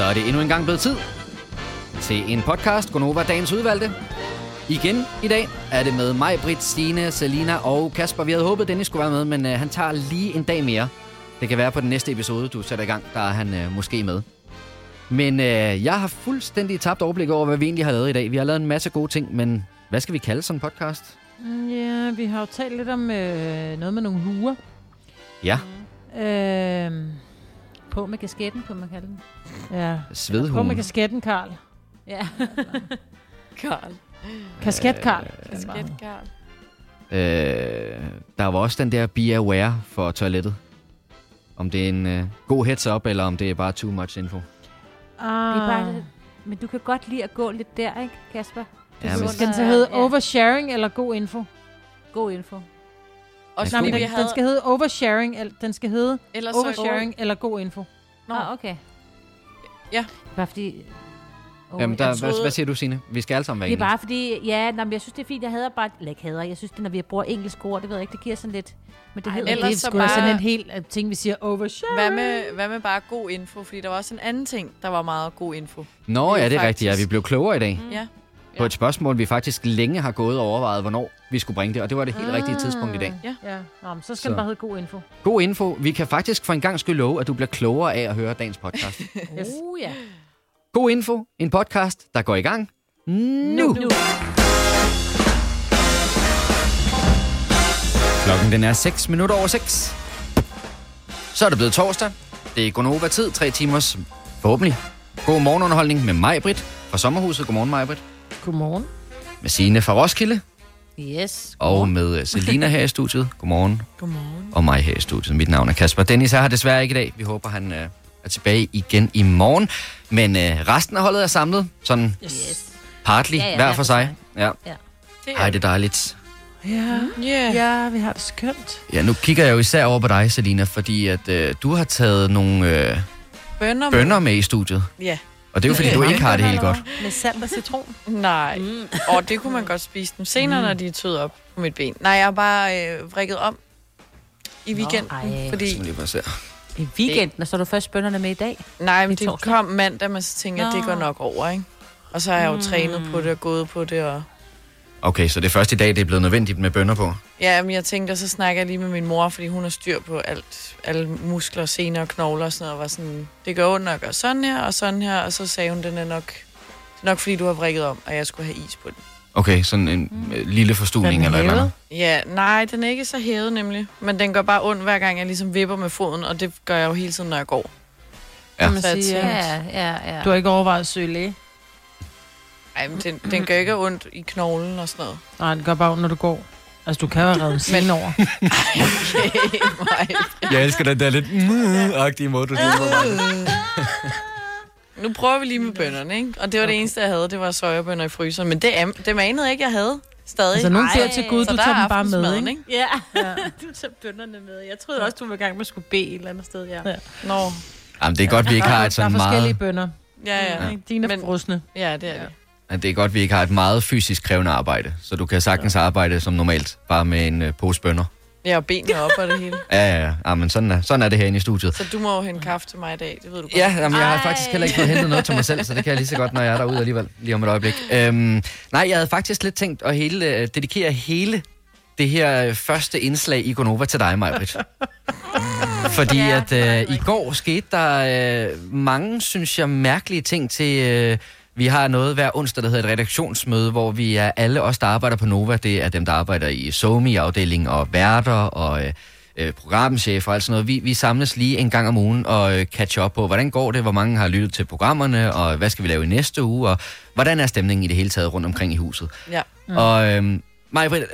Så er det endnu en gang blevet tid til en podcast, Gonova Dagens Udvalgte. Igen i dag er det med mig, Britt, Stine, Selina og Kasper. Vi havde håbet, at Dennis skulle være med, men øh, han tager lige en dag mere. Det kan være på den næste episode, du sætter i gang, der er han øh, måske med. Men øh, jeg har fuldstændig tabt overblik over, hvad vi egentlig har lavet i dag. Vi har lavet en masse gode ting, men hvad skal vi kalde sådan en podcast? Mm, Ja, vi har jo talt lidt om øh, noget med nogle huer. Ja, Øh, På med kasketten, kunne man kalde den. ja. På svedhugen. med kasketten, Karl. Ja. Karl. Kasket, Karl. Kasket, Karl. Øh, der var også den der be aware for toilettet. Om det er en øh, god heads up, eller om det er bare too much info. Ah, Det er bare, men du kan godt lide at gå lidt der, ikke, Kasper? Ja, men- skal den så hedde Ja. oversharing eller god info? God info. Nej, men vi den, havde... den skal hedde oversharing, eller den skal hedde Ellers så... oversharing eller god info. Nå, ah, okay. Ja. Bare fordi... Oh, Jamen, der, jeg hvad, troede- hvad siger du, Signe? Vi skal alle sammen være Det er bare fordi, ja, nej, men jeg synes, det er fint. Jeg hader bare, eller ikke hader, jeg synes, det, når vi bruger engelsk ord, det ved jeg ikke, det giver sådan lidt, men det Ej, hedder det så bare- sådan en helt øh, ting, vi siger oversharing. Hvad med, hvad med bare god info? Fordi der var også en anden ting, der var meget god info. Nå, ja, det er Faktisk. rigtigt. Ja, vi blev klogere i dag. Mm. Ja. På et spørgsmål, vi faktisk længe har gået og overvejet, hvornår vi skulle bringe det. Og det var det helt rigtige tidspunkt i dag. Ja. Ja, Nå, men så skal Så. den bare hedde god info. God info. Vi kan faktisk for en gang skyld love, at du bliver klogere af at høre dagens podcast. Yes. Uh, ja. God info. En podcast, der går i gang nu. Nu. Klokken den er 6 minutter over 6. Så er det blevet torsdag. Det er Gonova-tid. Tre timers forhåbentlig god morgenunderholdning med mig, Britt, fra Sommerhuset. Godmorgen, mig, Britt. Godmorgen. Med Signe fra Roskilde. Yes. Og med øh, Selina her i studiet. Godmorgen. Godmorgen. Og mig her i studiet. Mit navn er Kasper. Dennis er her desværre ikke i dag. Vi håber, han øh, er tilbage igen i morgen. Men øh, resten af holdet er samlet. Sådan Yes. partly, Ja, ja, hver for sig. Ja. Det Ej, det er dejligt. Ja, Yeah. ja, vi har det skønt. Ja, nu kigger jeg jo især over på dig, Selina, fordi at øh, du har taget nogle øh, Bønner. bønner med i studiet. Ja. Og det er jo, fordi du ikke har det helt godt. Med salt og citron. Nej. Mm. Og det kunne man godt spise dem senere, mm. når de er tøet op på mit ben. Nej, jeg har bare øh, vrikket om i weekenden. ej. fordi, lige bare se. I weekenden, og så er du først bønderne med i dag. nej, men det torsdag. kom mandag, men så tænkte jeg, at det Nå. går nok over, ikke? Og så har jeg jo mm. trænet på det og gået på det. Og... Okay, så det er først i dag, det er blevet nødvendigt med bønder på. Ja, men jeg tænkte, og så snakker jeg lige med min mor, fordi hun har styr på alt, alle muskler, sener og knogler og sådan noget. Og var sådan, det gør ondt at gøre sådan her og sådan her. Og så sagde hun, den er nok, det er nok fordi, du har vrikket om, og jeg skulle have is på den. Okay, sådan en mm. lille forstuning er eller eller andet. Ja, nej, den er ikke så hævet nemlig. Men den gør bare ondt, hver gang jeg ligesom vipper med foden, og det gør jeg jo hele tiden, når jeg går. Ja. Kan man sige. Ja, ja, ja. Du har ikke overvejet at søge læge? Ej, men den, den gør ikke ondt i knoglen og sådan noget. Nej, det gør bare ondt, når du går. Altså, du kan jo have reddet siden over. Okay, mig. Jeg elsker den der lidt agtige måde, du siger. Nu prøver vi lige med bønderne, ikke? Og det var okay. det eneste, jeg havde, det var sojabønner i fryseren. Men det, am- det manede jeg ikke, jeg havde stadig. Altså, nogen Ej, siger til Gud, du tager er dem bare med, aftensmaden, ikke? Ja, Ja. du tager bønderne med. Jeg troede også, du var i gang med at skulle bede et eller andet sted, ja. Ja. Nå, Jamen, det er godt, vi ikke har et sådan der er forskellige meget... bønder. ja, ja. Ja. Dine er Men- frosne. Ja, det er det. Ja, Det er godt, vi ikke har et meget fysisk krævende arbejde. Så du kan sagtens arbejde som normalt, bare med en uh, pose bønder. Jeg har benene op og det hele. Ja, ja, ja. ja men sådan er, sådan er det herinde i studiet. Så du må jo hente kaffe til mig i dag, det ved du godt. Ja, jamen, jeg har Ej. faktisk heller ikke fået hentet noget til mig selv, så det kan jeg lige så godt, når jeg er derude alligevel, lige om et øjeblik. Øhm, nej, jeg havde faktisk lidt tænkt at hele, øh, dedikere hele det her øh, første indslag i Gonova til dig, Majbrit. Fordi Ja, at øh, i går skete der øh, mange, synes jeg, mærkelige ting til... Øh, vi har noget hver onsdag, der hedder et redaktionsmøde, hvor vi er alle os, der arbejder på Nova. Det er dem, der arbejder i SOMI-afdelingen og værter og øh, øh, programchef og alt sådan noget. Vi, vi samles lige en gang om ugen og øh, catch up på, hvordan går det, hvor mange har lyttet til programmerne, og hvad skal vi lave i næste uge, og hvordan er stemningen i det hele taget rundt omkring i huset. Ja. Mm. Og øh, Maja, der,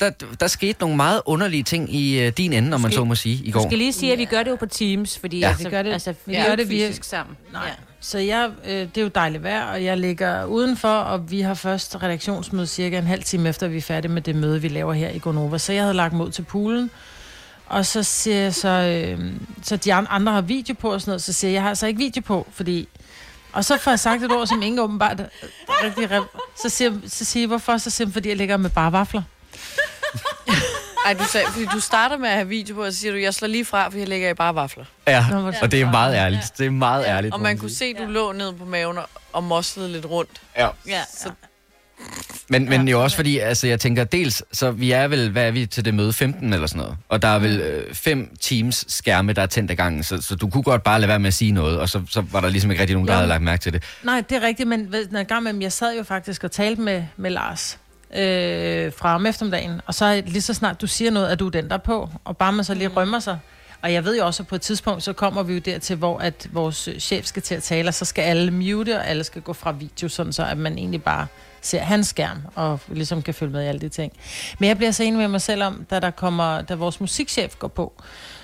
der, der skete nogle meget underlige ting i øh, din ende, om man så må sige, i går. skal lige sige, at vi gør det jo på Teams, fordi Ja. altså, Vi gør det- altså, vi vi gør det fysisk sammen. Nej. Ja. Så jeg, øh, det er jo dejligt vejr, og jeg ligger udenfor, og vi har først redaktionsmøde cirka en halv time efter, vi er færdige med det møde, vi laver her i Gonova. Så jeg havde lagt mod til poolen, og så siger jeg så, øh, så de andre har video på og sådan noget, så siger jeg, jeg har altså ikke video på, fordi... Og så får jeg sagt et ord, som ingen åbenbart rigtig... Rep- så siger, så siger jeg, hvorfor? Så siger jeg, fordi jeg ligger med bare vafler. Ej, du, sagde, fordi du starter med at have video på, og så siger du, jeg slår lige fra, for jeg lægger i bare vafler. Ja, Nå, og det er meget ærligt. Det er meget ærligt. Og man kunne se, at du lå ned på maven og- og moslede lidt rundt. Ja. Ja, Så Men, men jo også fordi, altså jeg tænker dels, så vi er vel, hvad er vi til det møde, 15 eller sådan noget. Og der er vel øh, fem teams skærme, der er tændt ad gangen, så, så du kunne godt bare lade være med at sige noget, og så, så var der ligesom ikke rigtig nogen, der Jo. havde lagt mærke til det. Nej, det er rigtigt, men ved- når jeg, gang med, jeg sad jo faktisk og talte med, med Lars øh, fra om eftermiddagen, og så lige så snart du siger noget, at du er den, der er på, og bare man så lige rømmer sig. Og jeg ved jo også, at på et tidspunkt, så kommer vi jo dertil, hvor at vores chef skal til at tale, og så skal alle mute, og alle skal gå fra video, sådan så at man egentlig bare ser hans skærm, og ligesom kan følge med i alle de ting. Men jeg bliver så enig med mig selv om, da, der kommer, da vores musikchef går på,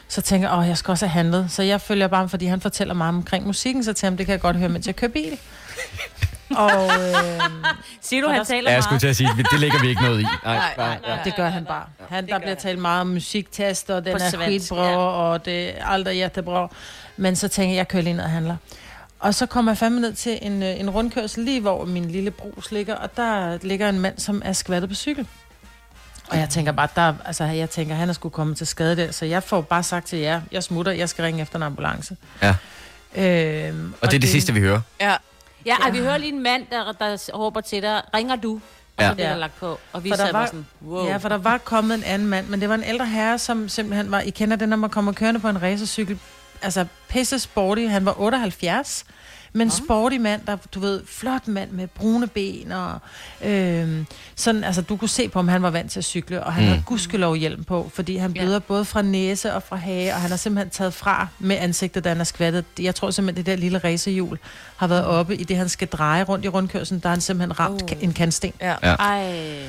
så tænker jeg, åh, jeg skal også have handlet. Så jeg følger bare, fordi han fortæller mig omkring musikken, så til ham, det kan jeg godt høre, mens jeg kører bil. og øh, Siger du, Og han taler Ja, jeg meget? skulle til at sige, det lægger vi ikke noget i. Nej, Nej, nej. nej. det gør han bare. Han, der bliver han. talt meget om musiktest, og den er skitbra, ja. og det er aldrig jättebra. Men så tænker jeg, jeg kører lige ned og handler. Og så kommer jeg fandme ned til en, øh, en rundkørsel, lige hvor min lille brus ligger, og der ligger en mand, som er skvattet på cykel. Og jeg tænker bare, der, altså, jeg tænker, han er skulle komme til skade der, så jeg får bare sagt til jer, jeg smutter, jeg skal ringe efter en ambulance. Ja. Øhm, Og det er det sidste, vi hører. ja, Ja, og vi hører lige en mand, der, der råber til dig, ringer du? Og Ja. så bliver der lagt på. Og vi For der sad var- sådan, wow. Ja, for der var kommet en anden mand, men det var en ældre herre, som simpelthen var... I kender det, når man kommer kørende på en racercykel. Altså, pisse sporty. Han var 78. Men sporty mand, der, du ved, flot mand med brune ben og øh, sådan, altså du kunne se på, om han var vant til at cykle, og han mm. havde gudskelov hjelm på, fordi han Ja. bløder både fra næse og fra hage, og han har simpelthen taget fra med ansigtet, da han er skvattet. Jeg tror simpelthen, det der lille racerhjul har været oppe i det, han skal dreje rundt i rundkørslen, der har han simpelthen ramt oh. en kantsten. ja. Ja. Ej.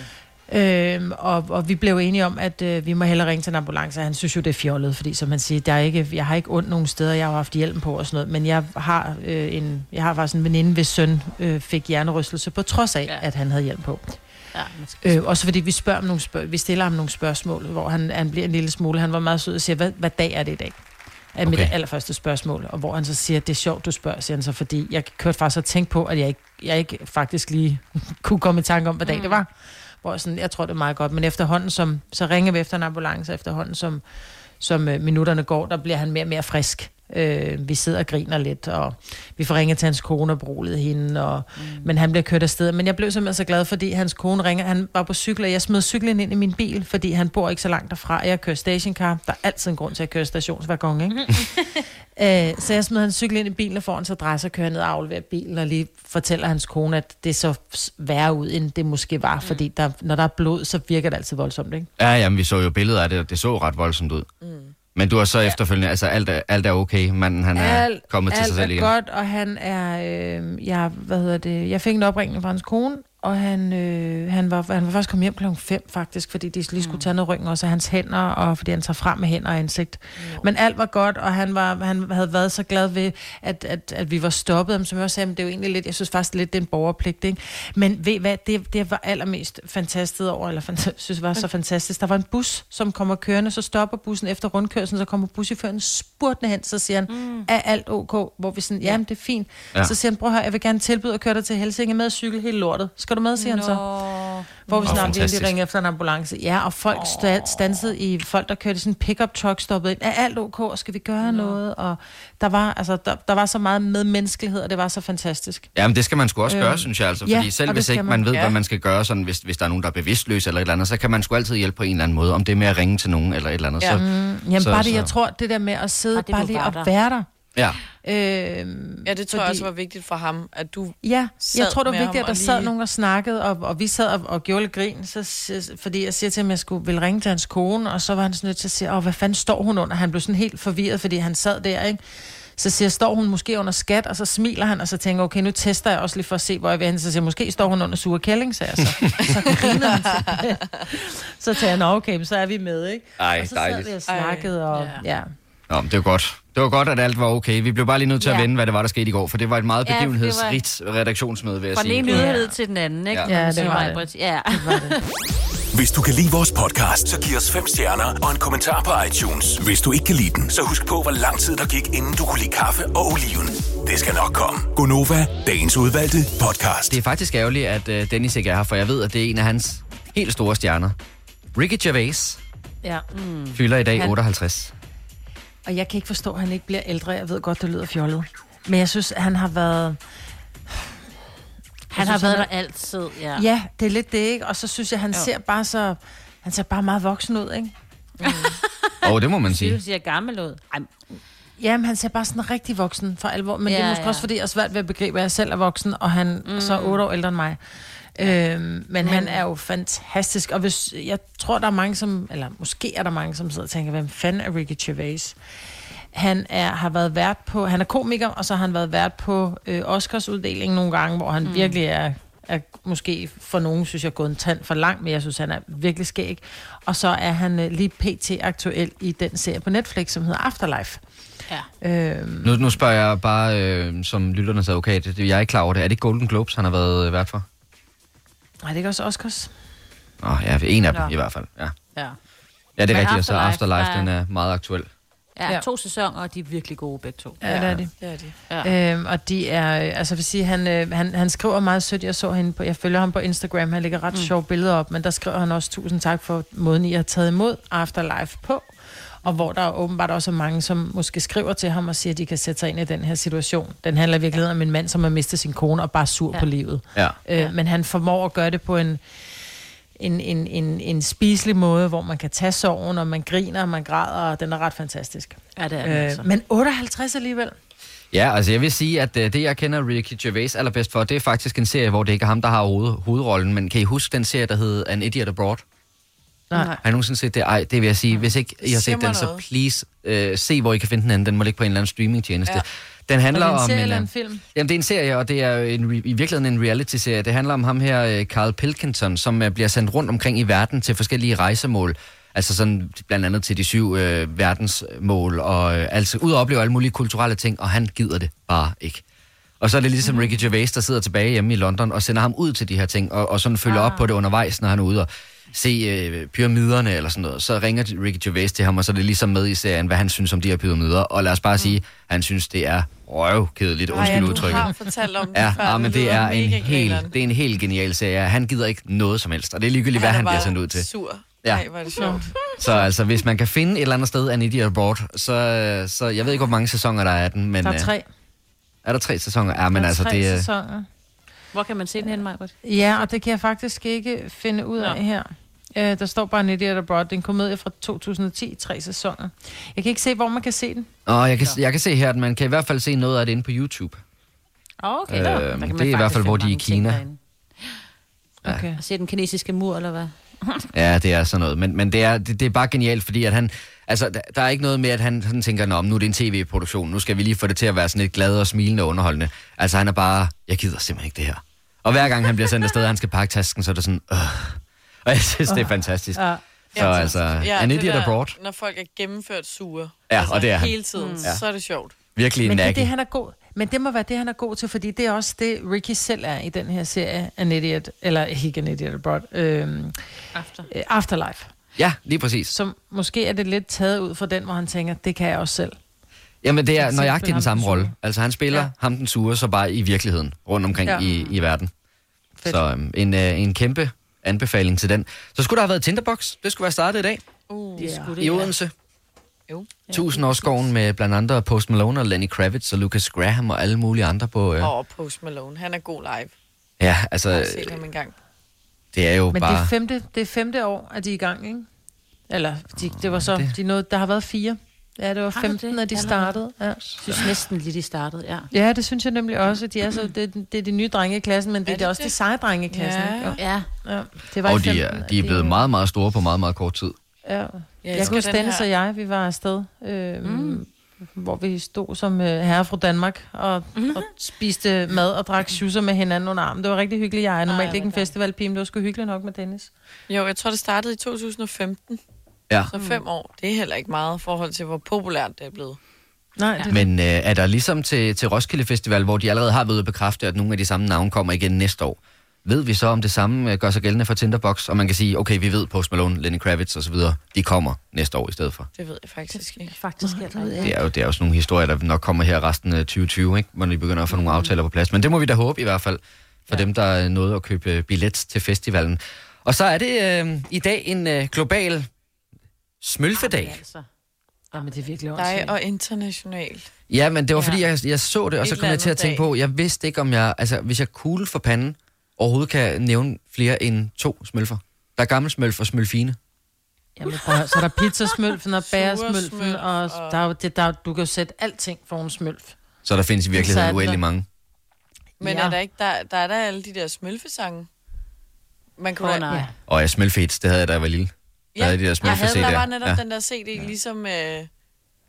Øhm, og, og vi blev enige om, at øh, vi må hellere ringe til en ambulance. Han synes jo, det er fjollet, fordi som man siger, der er ikke, jeg har ikke ondt nogen steder, jeg har haft hjelm på og sådan noget, men jeg har, øh, en, jeg har faktisk en veninde, hvis søn øh, fik hjernerystelse, på trods af, Ja. at han havde hjelm på. Ja. Øh, også fordi vi, spørger om nogle spørg- vi stiller ham nogle spørgsmål, hvor han, han bliver en lille smule, han var meget sød og siger, hvad, hvad dag er det i dag? Er mit Okay. allerførste spørgsmål, og hvor han så siger, det er sjovt, du spørger, siger han så, fordi jeg kørte faktisk og tænkte på, at jeg ikke, jeg ikke faktisk lige kunne komme i tanke om, hvad dag Mm. det var. Hvor jeg sådan, jeg tror, det er meget godt, men efterhånden, som, så ringer vi efter en ambulance, efterhånden, som, som øh, minutterne går, der bliver han mere og mere frisk. Øh, vi sidder og griner lidt, og vi får ringet til hans kone og brulet hende, og, mm. men han bliver kørt afsted. Men jeg blev simpelthen så glad, fordi hans kone ringer. Han var på cykel, og jeg smed cyklen ind i min bil, fordi han bor ikke så langt derfra. Jeg kører stationcar. Der er altid en grund til at køre stationsvaggon, ikke? øh, så jeg smed hans cykel ind i bilen, og foran så drejer sig og kører ned og afleverer bilen, og lige fortæller hans kone, at det så værre ud, end det måske var, fordi der, når der er blod, så virker det altid voldsomt, ikke? Ja, jamen, vi så jo billeder af det, og det så ret voldsomt ud. Mm. Men du har så efterfølgende, altså alt er, alt er okay, manden han er kommet til alt sig selv er igen. godt, og han er, øh, jeg, hvad hedder det, jeg fik en opringning fra hans kone, og han, øh, han, var, han var først kommet hjem klokken 5 faktisk, fordi de lige skulle tage noget ryggen også af hans hænder, og fordi han tager frem med hænder og ansigt. Men alt var godt, og han, var, han havde været så glad ved, at, at, at vi var stoppet ham, som jeg også sagde, men det er jo egentlig lidt, jeg synes faktisk lidt, det er en borgerpligt, ikke? Men ved hvad, det, det var allermest fantastisk over, eller fant- synes var så fantastisk. Der var en bus, som kommer kørende, så stopper bussen efter rundkørslen, så kommer buschaufføren spurtende hen, så siger han, mm. er alt ok? Hvor vi sådan, jamen det er fint. Ja. Så siger han, prøv høre, jeg vil gerne tilbyde at køre dig til Helsinge med cykle hele lortet. Skal du med, siger han så. Hvor vi snart lige fantastisk. ringer efter en ambulance. Ja, og folk sta- stansede i, folk der kørte i sådan en pickup truck, stoppede ind. Er alt ok? Og Skal vi gøre noget? Og der var, altså, der, der var så meget medmenneskelighed, og det var så fantastisk. Jamen, det skal man sgu også gøre, Øhm, synes jeg altså. ja, Fordi selv og det hvis ikke man man. ved, Ja. hvad man skal gøre, sådan, hvis, hvis der er nogen, der er bevidstløs eller et eller andet, så kan man sgu altid hjælpe på en eller anden måde. Om det er med at ringe til nogen eller et eller andet. Ja. Så, Jamen Så- bare det, jeg tror, det der med at sidde, Og det, bare lige at der. være der. Ja. Øhm, Ja, det tror jeg også var vigtigt for ham, at du... Ja, jeg tror, det var vigtigt, at der og sad lige- nogen og snakkede, og, og vi sad og, og gjorde lidt grin, så, fordi jeg siger til ham, at jeg skulle vil ringe til hans kone, og så var han sådan nødt til at sige, åh, hvad fanden står hun under? Han blev sådan helt forvirret, fordi han sad der, ikke? Så siger står hun måske under skat, og så smiler han, og så tænker okay, nu tester jeg også lige for at se, hvor jeg vil hen. Så siger måske står hun under sure kælling, sagde jeg så. Så griner han til. Så tager jeg, nå okay, så er vi med, ikke? Ej, og så sad dejligt. vi og snakkede, og Ja. ja. Nå, men det var godt. Det var godt, at alt var okay. Vi blev bare lige nødt til at Ja. vende, hvad det var, der skete i går, for det var et meget Ja, det var- begivenhedsrigt redaktionsmøde, vil jeg Fra den sige. ene yderhed til den anden, ikke? Ja. Ja, Kan man det sige, var Maj-Brit. det. Ja. Hvis du kan lide vores podcast, så giv os fem stjerner og en kommentar på iTunes. Hvis du ikke kan lide den, så husk på, hvor lang tid der gik, inden du kunne lide kaffe og oliven. Det skal nok komme. Gonova, dagens udvalgte podcast. Det er faktisk ærgerligt, at uh, Dennis ikke er her, for jeg ved, at det er en af hans helt store stjerner. Ricky Gervais. Ja. Fylder i dag Han- 58. Og jeg kan ikke forstå, at han ikke bliver ældre. Jeg ved godt, det lyder fjollet. Men jeg synes, at han har været... Han Jeg har synes, været han der altid, ja. Ja, det er lidt det, ikke? Og så synes jeg, han Jo. ser bare så... Han ser bare meget voksen ud, ikke? Åh, oh, det må man Sige. Du siger gammel ud. Ej, Jamen, han ser bare sådan rigtig voksen for alvor. Men ja, det er måske ja. også, fordi jeg er svært ved at begribe, at jeg selv er voksen, og han mm. så er otte år ældre end mig. Øhm, men, men han er jo fantastisk. Og hvis, jeg tror, der er mange, som... Eller måske er der mange, som sidder og tænker, hvem fanden er Ricky Gervais? Han er, har været vært på... Han er komiker, og så har han været vært på øh, Oscars uddeling nogle gange, hvor han mm. virkelig er, er måske for nogen, synes jeg, gået en tand for langt, men jeg synes, han er virkelig skæg. Og så er han øh, lige pt. aktuel i den serie på Netflix, som hedder Afterlife. ja. Øhm, Nu, nu spørger jeg bare øh, som lytternes advokat. Det- Jeg er ikke klar over det. Er det Golden Globes, han har været øh, vært for? Nej, det er også Oscars? Åh, oh, ja, en af dem Nå. i hvert fald. Ja, ja. ja det er Men rigtigt. Og så Afterlife, Afterlife, den er meget aktuel. Ja, Ja. to sæsoner, og de er virkelig gode begge to. Ja, det er det. Det er de. Ja. Øhm, og de er, altså jeg vil sige, han, øh, han, han skriver meget sødt, jeg så hende på, jeg følger ham på Instagram, han lægger ret mm. sjove billeder op, men der skriver han også, tusind tak for måden, I har taget imod Afterlife på, og hvor der åbenbart også er mange, som måske skriver til ham og siger, at de kan sætte sig ind i den her situation. Den handler virkelig om en mand, som har mistet sin kone og bare er sur Ja. på livet. Ja. Øh, men han formår at gøre det på en, en, en, en, en spiselig måde, hvor man kan tage sorgen, og man griner, og man græder, og den er ret fantastisk. Ja, det er altså. Øh, men 58 alligevel. Ja, altså jeg vil sige, at øh, det jeg kender Ricky Gervais allerbedst for, det er faktisk en serie, hvor det ikke er ham, der har hoved, hovedrollen. Men kan I huske den serie, der hed An Idiot Abroad? Nej. Har I nogensinde set det? Ej, det vil jeg sige. Hvis ikke I har set den, så please øh, se, hvor I kan finde den anden. Den må ligge på en eller anden streamingtjeneste. Ja. Den handler Er det en om serie eller øh, en film? Jamen, det er en serie, og det er en, i virkeligheden en reality-serie. Det handler om ham her, øh, Carl Pilkington, som øh, bliver sendt rundt omkring i verden til forskellige rejsemål. Altså sådan blandt andet til de syv øh, verdensmål, og øh, altså ud og opleve alle mulige kulturelle ting, og han gider det bare ikke. Og så er det ligesom Mhm. Ricky Gervais, der sidder tilbage hjemme i London og sender ham ud til de her ting, og, og sådan følger ah. op på det undervejs, når han er ude og se øh, pyramiderne eller sådan noget. Så ringer Ricky Gervais til ham, og så er det ligesom med i serien, hvad han synes om de her pyramider. Og lad os bare sige, han synes, det er røvkedeligt, Ej, undskyld ja, udtrykket. Du har fortalt om det Ja, før. ja men det er, en helt, det er en helt genial serie. Han gider ikke noget som helst, og det er ligegyldigt, hvad er han bliver sendt ud til. sur. Ja. Nej, hvor er det sjovt. Så altså, hvis man kan finde et eller andet sted An Idiot Abroad, så, så jeg ved ikke, hvor mange sæsoner der er af den, men Der er øh, tre. er der tre sæsoner? Ja, men der er altså, tre det er... sæsoner. Hvor kan man se den hen, Majbert? Ja, og det kan jeg faktisk ikke finde ud af Nå. her. Øh, der står bare en Idiot Abroad. Det er en komedie fra 2010, tre sæsoner. Jeg kan ikke se, hvor man kan se den. Åh, jeg kan, jeg kan se her, at man kan i hvert fald se noget af det inde på YouTube. Okay, Øh, der det kan man er i hvert fald, hvor de er i Kina. derinde. Okay. Og se den kinesiske mur, eller hvad? Ja, det er sådan noget. Men, men det, er, det, det er bare genialt, fordi at han... Altså, der, der er ikke noget med, at han sådan tænker, Nå, nu er det en tv-produktion, nu skal vi lige få det til at være sådan lidt glad og smilende og underholdende. Altså, han er bare, jeg gider simpelthen ikke det her. Og hver gang han bliver sendt afsted, og han skal pakke tasken, så er det sådan, øh. Og jeg synes, det er fantastisk. Ja. Så altså, An det Idiot der, Abroad, Når folk er gennemført sure. Ja, altså, og det er han. Hele tiden, mm. så er det sjovt. virkelig Men det er det, han er god. Men det må være det, han er god til, fordi det er også det, Ricky selv er i den her serie, An Idiot, eller ikke An Idiot Abroad, øhm, After. øh, Afterlife. Ja, lige præcis. Som måske er det lidt taget ud fra den, hvor han tænker, det kan jeg også selv. Jamen, det er nøjagtigt den samme rolle. Altså, han spiller ja. Ja. ham den sure, så bare i virkeligheden, rundt omkring ja. Ja. i, i verden. Fedt. Så øhm, en, øh, en kæmpe anbefaling til den. Så skulle der have været Tinderbox. Det skulle være startet i dag Uh. Det skulle det, i ja. Odense. Jo. Tusindårsskoven med blandt andre Post Malone og Lenny Kravitz og Lucas Graham og alle mulige andre på... Øh. Og Post Malone, han er god live. Ja, Jeg altså, har set ham en gang. Det er jo Men bare... det er, femte, det er femte år, at de er i gang, ikke? Eller, de, det var så, det- de nåede, der har været fire. Ja, det var Har der 15, det? at de startede. Ja. Jeg synes næsten lige, de startede, ja. ja, det synes jeg nemlig også. De er så, det, det er de nye drenge i klassen, men det er, det det også det? de seje drenge i klassen. Ja. ikke? Ja, Ja, det var Og i de 15, er, de er blevet øh, meget, meget store på meget, meget kort tid. Ja. Jeg Jeg kan huske, den Dennis her. og jeg, vi var afsted, øh, mm. Hvor vi stod som øh, herre fra Danmark og, mm. og spiste mad og drak schusser med hinanden under armen. Det var rigtig hyggeligt. Jeg er normalt Ej, ikke en festivalpige, men det var sgu hyggeligt nok med Dennis. Jo, jeg tror, det startede i 2015. Ja. Så fem år, det er heller ikke meget i forhold til, hvor populært det er blevet. Nej, det, Men øh, er der ligesom til, til Roskilde Festival, hvor de allerede har været ude at bekræfte, at nogle af de samme navne kommer igen næste år? Ved vi så, om det samme øh, gør sig gældende for Tinderbox? Og man kan sige, okay, vi ved Post Malone, Lenny Kravitz osv., de kommer næste år i stedet for. Det ved jeg faktisk ikke. faktisk er det. Det er jo, det er jo sådan nogle historier, der nok kommer her resten af 2020, ikke? hvor vi begynder at få nogle aftaler på plads. Men det må vi da håbe i hvert fald, for ja. dem, der er nået at købe billet til festivalen. Og så er det øh, i dag en øh, global Smølfedag. Altså. Jamen, det er virkelig Dig åndssvagt. og international. Ja, men det var Ja. fordi, jeg, jeg så det, og så kom jeg til at tænke dag. på, jeg vidste ikke, om jeg, altså hvis jeg kugle for panden, overhovedet kan nævne flere end to smølfer. Der er gammel smølf og smølfine. Jamen, der, så er der pizzasmølfen og bæresmølfen, og, og- der, er det, der, du kan jo sætte alting for en smølf. Så der findes i virkeligheden den uendelig mange. Men Ja. er der ikke, der, der er der alle de der smølfesange? Man kunne da- nej. Ja. Og jeg smølfehits, det havde jeg, da jeg var lille. Der havde de der jeg havde, var netop Ja. ja. den der CD, ligesom øh,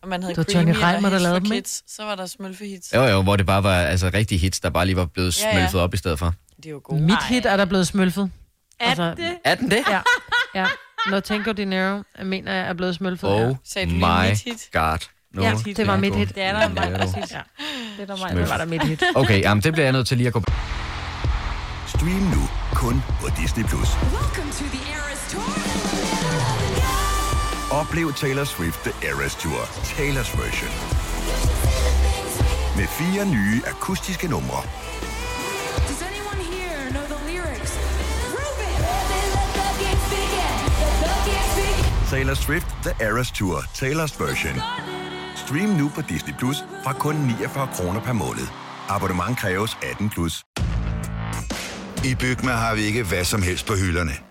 man havde Det var Johnny Creamy Reimer, eller der lavede dem, ikke? Kids, så var der smølfehits. Jo, jo, hvor det bare var altså, rigtige hits, der bare lige var blevet Ja, ja. smølfet op i stedet for. Det er jo gode. Mit hit er der blevet smølfet. Altså, Er det? Er den det? Ja, ja. Når Tango Dinero, jeg mener jeg, er blevet smølfet. Oh ja. My mit hit? god. No, Ja, det var mit hit. Det er der mig, Ja. præcis. Ja. Det er der mig. Var der mit hit. Okay, jamen, det bliver jeg nødt til lige at gå Stream nu kun på Disney+. Plus. Oplev Taylor Swift The Eras Tour, Taylor's version. Med fire nye akustiske numre. Does anyone here know the lyrics? Taylor Swift The Eras Tour, Taylor's version. Stream nu på Disney Plus fra kun 49 kroner per måned. Abonnement kræves 18 plus. I Bygma har vi ikke hvad som helst på hylderne.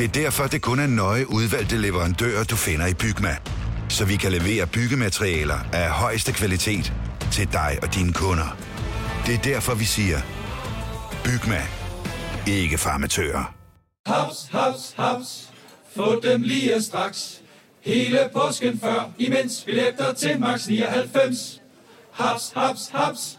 Det er derfor, det kun er nøje udvalgte leverandører, du finder i Bygma. Så vi kan levere byggematerialer af højeste kvalitet til dig og dine kunder. Det er derfor, vi siger, Bygma. Ikke farmatører. Haps, haps, haps. Få dem lige straks. Hele påsken før, imens billetter til max 99. Haps, haps, haps.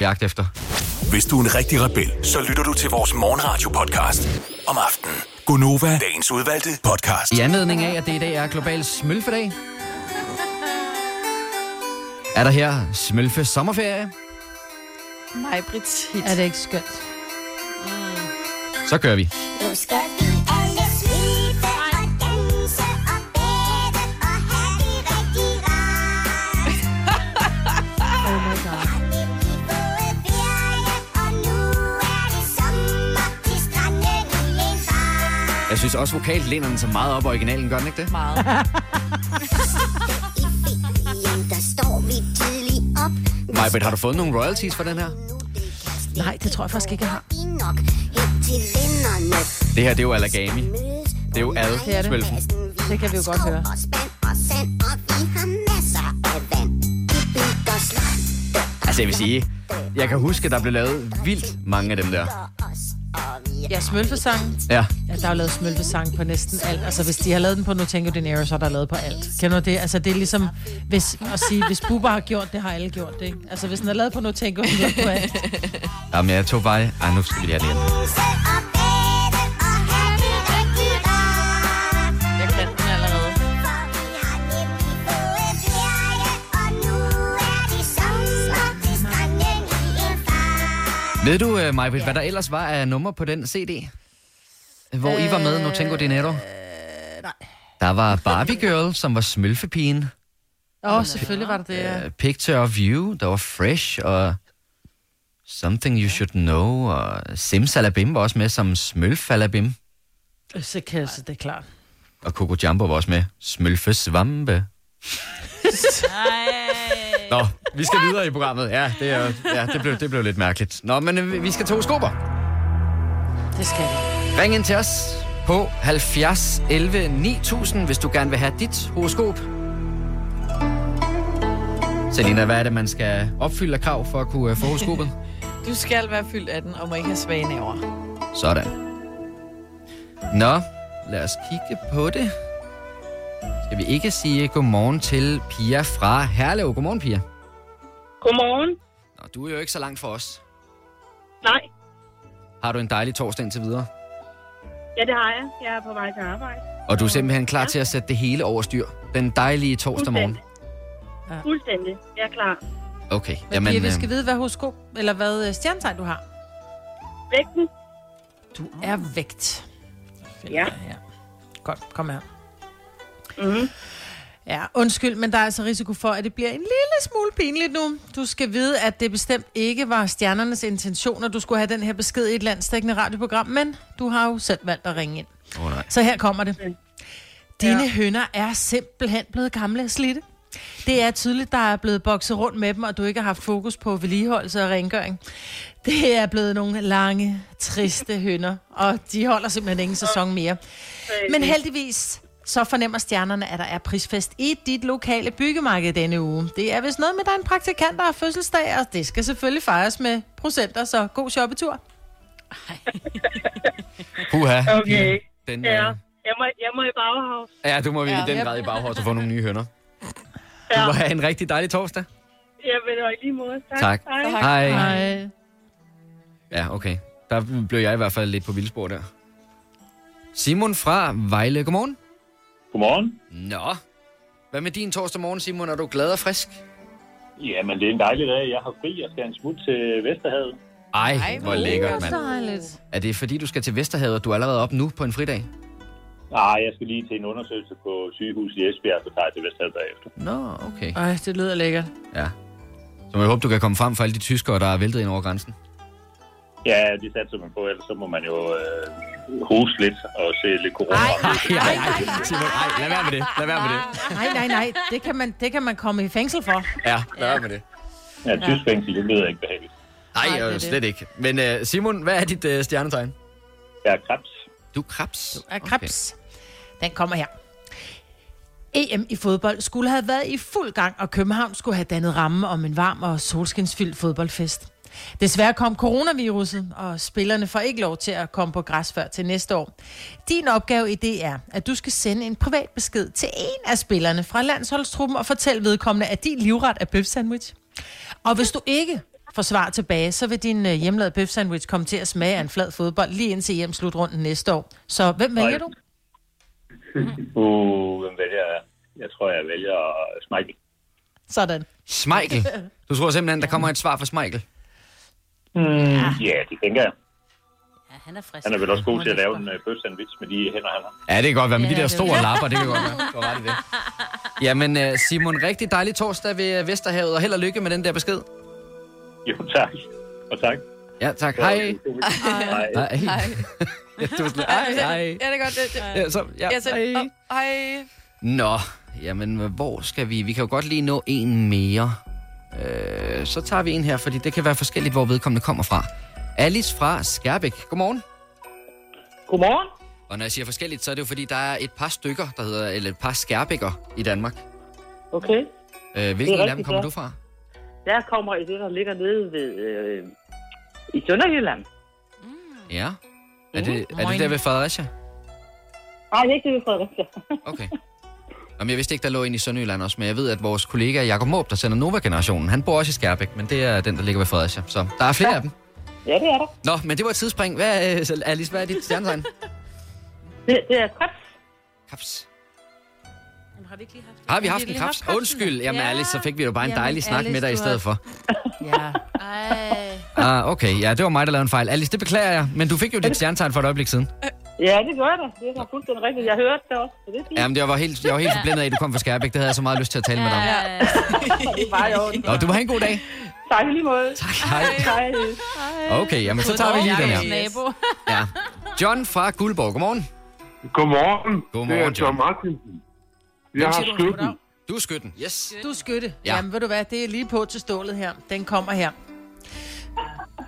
Jagt efter. Hvis du er en rigtig rebel, så lytter du til vores morgenradio-podcast om aftenen. Gunova, dagens udvalgte podcast. I anledning af, at det i dag er global smølfedag, er der her smølfe sommerferie. Mig, Brits hit. Er det ikke skønt? Så kører vi. Nu Jeg synes også, vokalt læner den så meget op i originalen, gør den ikke det? Meget. Der står vi tidligt op. Majbet, har du fået nogle royalties for den her? Nej, det tror jeg faktisk ikke, jeg har. Det her, det er jo Alagami. Det er jo Det er det. ad-smølfen. Det kan vi jo godt høre. Altså, jeg vil sige, jeg kan huske, at der blev lavet vildt mange af dem der. Ja, smølfesang. Ja. Ja, der er jo lavet smølfesang på næsten alt. Altså, hvis de har lavet den på No Tango Dinero, så er der lavet på alt. Kender du det? Altså, det er ligesom hvis, at sige, hvis Bubba har gjort det, har alle gjort det, ikke? Altså, hvis den er lavet på No Tango, så er på alt. Jamen, jeg tog bare... Ej, nu skal vi have det igen. Ved du, uh, Majbet, hvad der ellers var af nummer på den CD? Hvor I var med, No Tango Dinero? nej. Der var Barbie Girl, som var smølfepigen. Åh, oh, selvfølgelig var det det. ja. Uh, Picture of You, der var Fresh, og Something You Should Know, og Simsalabim var også med som Smølfalabim. Så kan jeg, så det er klart. Og Coco Jumbo var også med Smølfesvampe. Nå, vi skal videre i programmet. Ja, det, er, ja, det, blev, det blev lidt mærkeligt. Nå, men øh, vi skal to skober. Det skal vi. Ring ind til os på 70 11 9000, hvis du gerne vil have dit horoskop. Selina, hvad er det, man skal opfylde af krav for at kunne uh, få horoskopet? Du skal være fyldt af den, og må ikke have svage næver. Sådan. Nå, lad os kigge på det. Skal vi ikke sige godmorgen til Pia fra Herlev? Godmorgen, Pia. Godmorgen. Nå, du er jo ikke så langt for os. Nej, Har du en dejlig torsdag indtil videre? ja, det har jeg. Jeg er på vej til arbejde. Og du er simpelthen klar til at sætte det hele over styr. Den dejlige torsdag morgen. Ja. Fuldstændig. Jeg er klar. Okay, Men Jamen, vi øh, skal vide, hvad horoskop, eller hvad øh, stjernetegn du har. Vægten. Du er vægt. Ja. Godt, kom her. Mm-hmm. Ja, undskyld, men der er altså risiko for, at det bliver en lille smule pinligt nu. Du skal vide, at det bestemt ikke var stjernernes intention, at du skulle have den her besked i et landstækkende radioprogram, men du har jo selv valgt at ringe ind. Åh, nej. Så her kommer det. Dine ja. hønder er simpelthen blevet gamle og slidte. Det er tydeligt, der er blevet bokset rundt med dem, og du ikke har haft fokus på vedligeholdelse og rengøring. Det er blevet nogle lange, triste hønder, og de holder simpelthen ingen sæson mere. Men heldigvis så fornemmer stjernerne, at der er prisfest i dit lokale byggemarked denne uge. Det er vist noget med, at der er en praktikant, der har fødselsdag, og det skal selvfølgelig fejres med procenter, så god shoppetur. Puha. Okay. Den, Ja. øh, Jeg må, jeg må i Bauhaus. ja, du må vi i Ja. den grad i baghårs og få nogle nye hønder. Du må have en rigtig dejlig torsdag. Jeg vil og i lige måde. Tak. Tak. Hej. Hej. Hej. Ja, okay. Der blev jeg i hvert fald lidt på vildspor der. Simon fra Vejle, godmorgen. Godmorgen. Nå. Hvad med din torsdag morgen, Simon? Er du glad og frisk? Jamen, det er en dejlig dag. Jeg har fri. Jeg skal en smut til Vesterhavet. Ej, Ej hvor lækkert, mand. Dejligt. Er det fordi, du skal til Vesterhavet, og du er allerede op nu på en fridag? Nej, jeg skal lige til en undersøgelse på sygehus i Esbjerg, så tager jeg til Vesterhavet bagefter. Nå, okay. Ej, det lyder lækkert. Ja. Så jeg håber, du kan komme frem for alle de tyskere, der er væltet ind over grænsen. Ja, de satser man på, ellers så må man jo øh, hoste lidt og se lidt corona. Ej, ej, ej, Simon, ej, lad være med det. Lad være med det. Nej, nej, nej. Det kan, man, det kan man komme i fængsel for. Ja, lad være med det. Ja, tysk fængsel, det lyder ikke behageligt. Nej, Nej, det er øh, det. slet ikke. Men uh, Simon, hvad er dit uh, stjernetegn? Jeg er krebs. Du er krebs? Er krebs. Den kommer her. EM i fodbold skulle have været i fuld gang, og København skulle have dannet ramme om en varm og solskinsfyldt fodboldfest. Desværre kom coronaviruset, og spillerne får ikke lov til at komme på græs før til næste år. Din opgave i det er, at du skal sende en privat besked til en af spillerne fra landsholdstruppen og fortælle vedkommende, at din livret er bøf sandwich. Og hvis du ikke får svar tilbage, så vil din øh, hjemlavede bøf sandwich komme til at smage af en flad fodbold lige indtil hjem slutrunden næste år. Så hvem vælger du? Uh, hvem vælger jeg? Jeg tror, jeg vælger Smeichel. Sådan. Smeichel. Du tror simpelthen, der kommer et svar fra Smeichel? Mm, ja, det tænker jeg. Ja, han er frisk. Han er vel også god til at lave en uh, bøf sandwich med de hænder, han har. Ja, det kan godt være med Ja, de der store er- lapper. Det kan godt være. Du ret i det. Jamen, øh, Simon, rigtig dejlig torsdag ved øh, Vesterhavet, og held og lykke med den der besked. Jo, tak. Og tak. Ja, tak. Hej. Hej. Hej. Ja, du var sådan, hej, hej. Ja, det er godt. Det, det. Ja, så, ja, Jeg selv, hej. oh, hej. Nå, jamen, hvor skal vi? Vi kan jo godt lige nå en mere. Øh, så tager vi en her, fordi det kan være forskelligt, hvor vedkommende kommer fra. Alice fra Skærbæk. Godmorgen. Godmorgen. Og når jeg siger forskelligt, så er det jo fordi, der er et par stykker, der hedder, eller et par skærbækker i Danmark. Okay. Øh, hvilken af dem kommer ja. du fra? Jeg kommer i det, der ligger nede ved, øh, i Sønderjylland. Ja. Er det, er det der ved Fredericia? Nej, det er ikke det, vi Fredericia. Okay. Jamen, jeg vidste ikke, der lå en i Sønderjylland også, men jeg ved, at vores kollega Jakob Måb, der sender Nova-generationen, han bor også i Skærbæk, men det er den, der ligger ved Fredericia. Så der er flere ja. af dem. Ja, det er der. Nå, men det var et tidsspring. Hvad, er- så Alice, hvad er dit stjernetegn? Det, det er krebs. Kaps. Har vi ikke lige haft Har vi Har haft vi en haft kapsen? Undskyld. Jamen, Ja. Alice, så fik vi jo bare en Jamen, dejlig snak Alice, med dig i stedet for. Ja. Ej. Ah, okay. Ja, det var mig, der lavede en fejl. Alice, det beklager jeg, men du fik jo dit stjernetegn for et øjeblik siden. Ja, det gør det. Det er fuldstændig rigtigt. Jeg hørte det også. Så det er fint. Jamen, jeg var helt, jeg var helt forblændet af, at du kom fra Skærbæk. Det havde jeg så meget lyst til at tale med dig om. Ja. det var jo. Nå, du må have en god dag. Tak lige måde. Tak, hej. Hej. Okay, jamen så tager vi lige den her. Nabo. Ja. John fra Guldborg, godmorgen. Godmorgen. Godmorgen, det er John John. Martinsen. Jeg har skytten. Du er skytten, yes. Du er skytte. Ja. Ja. Jamen, ved du hvad, det er lige på til stålet her. Den kommer her.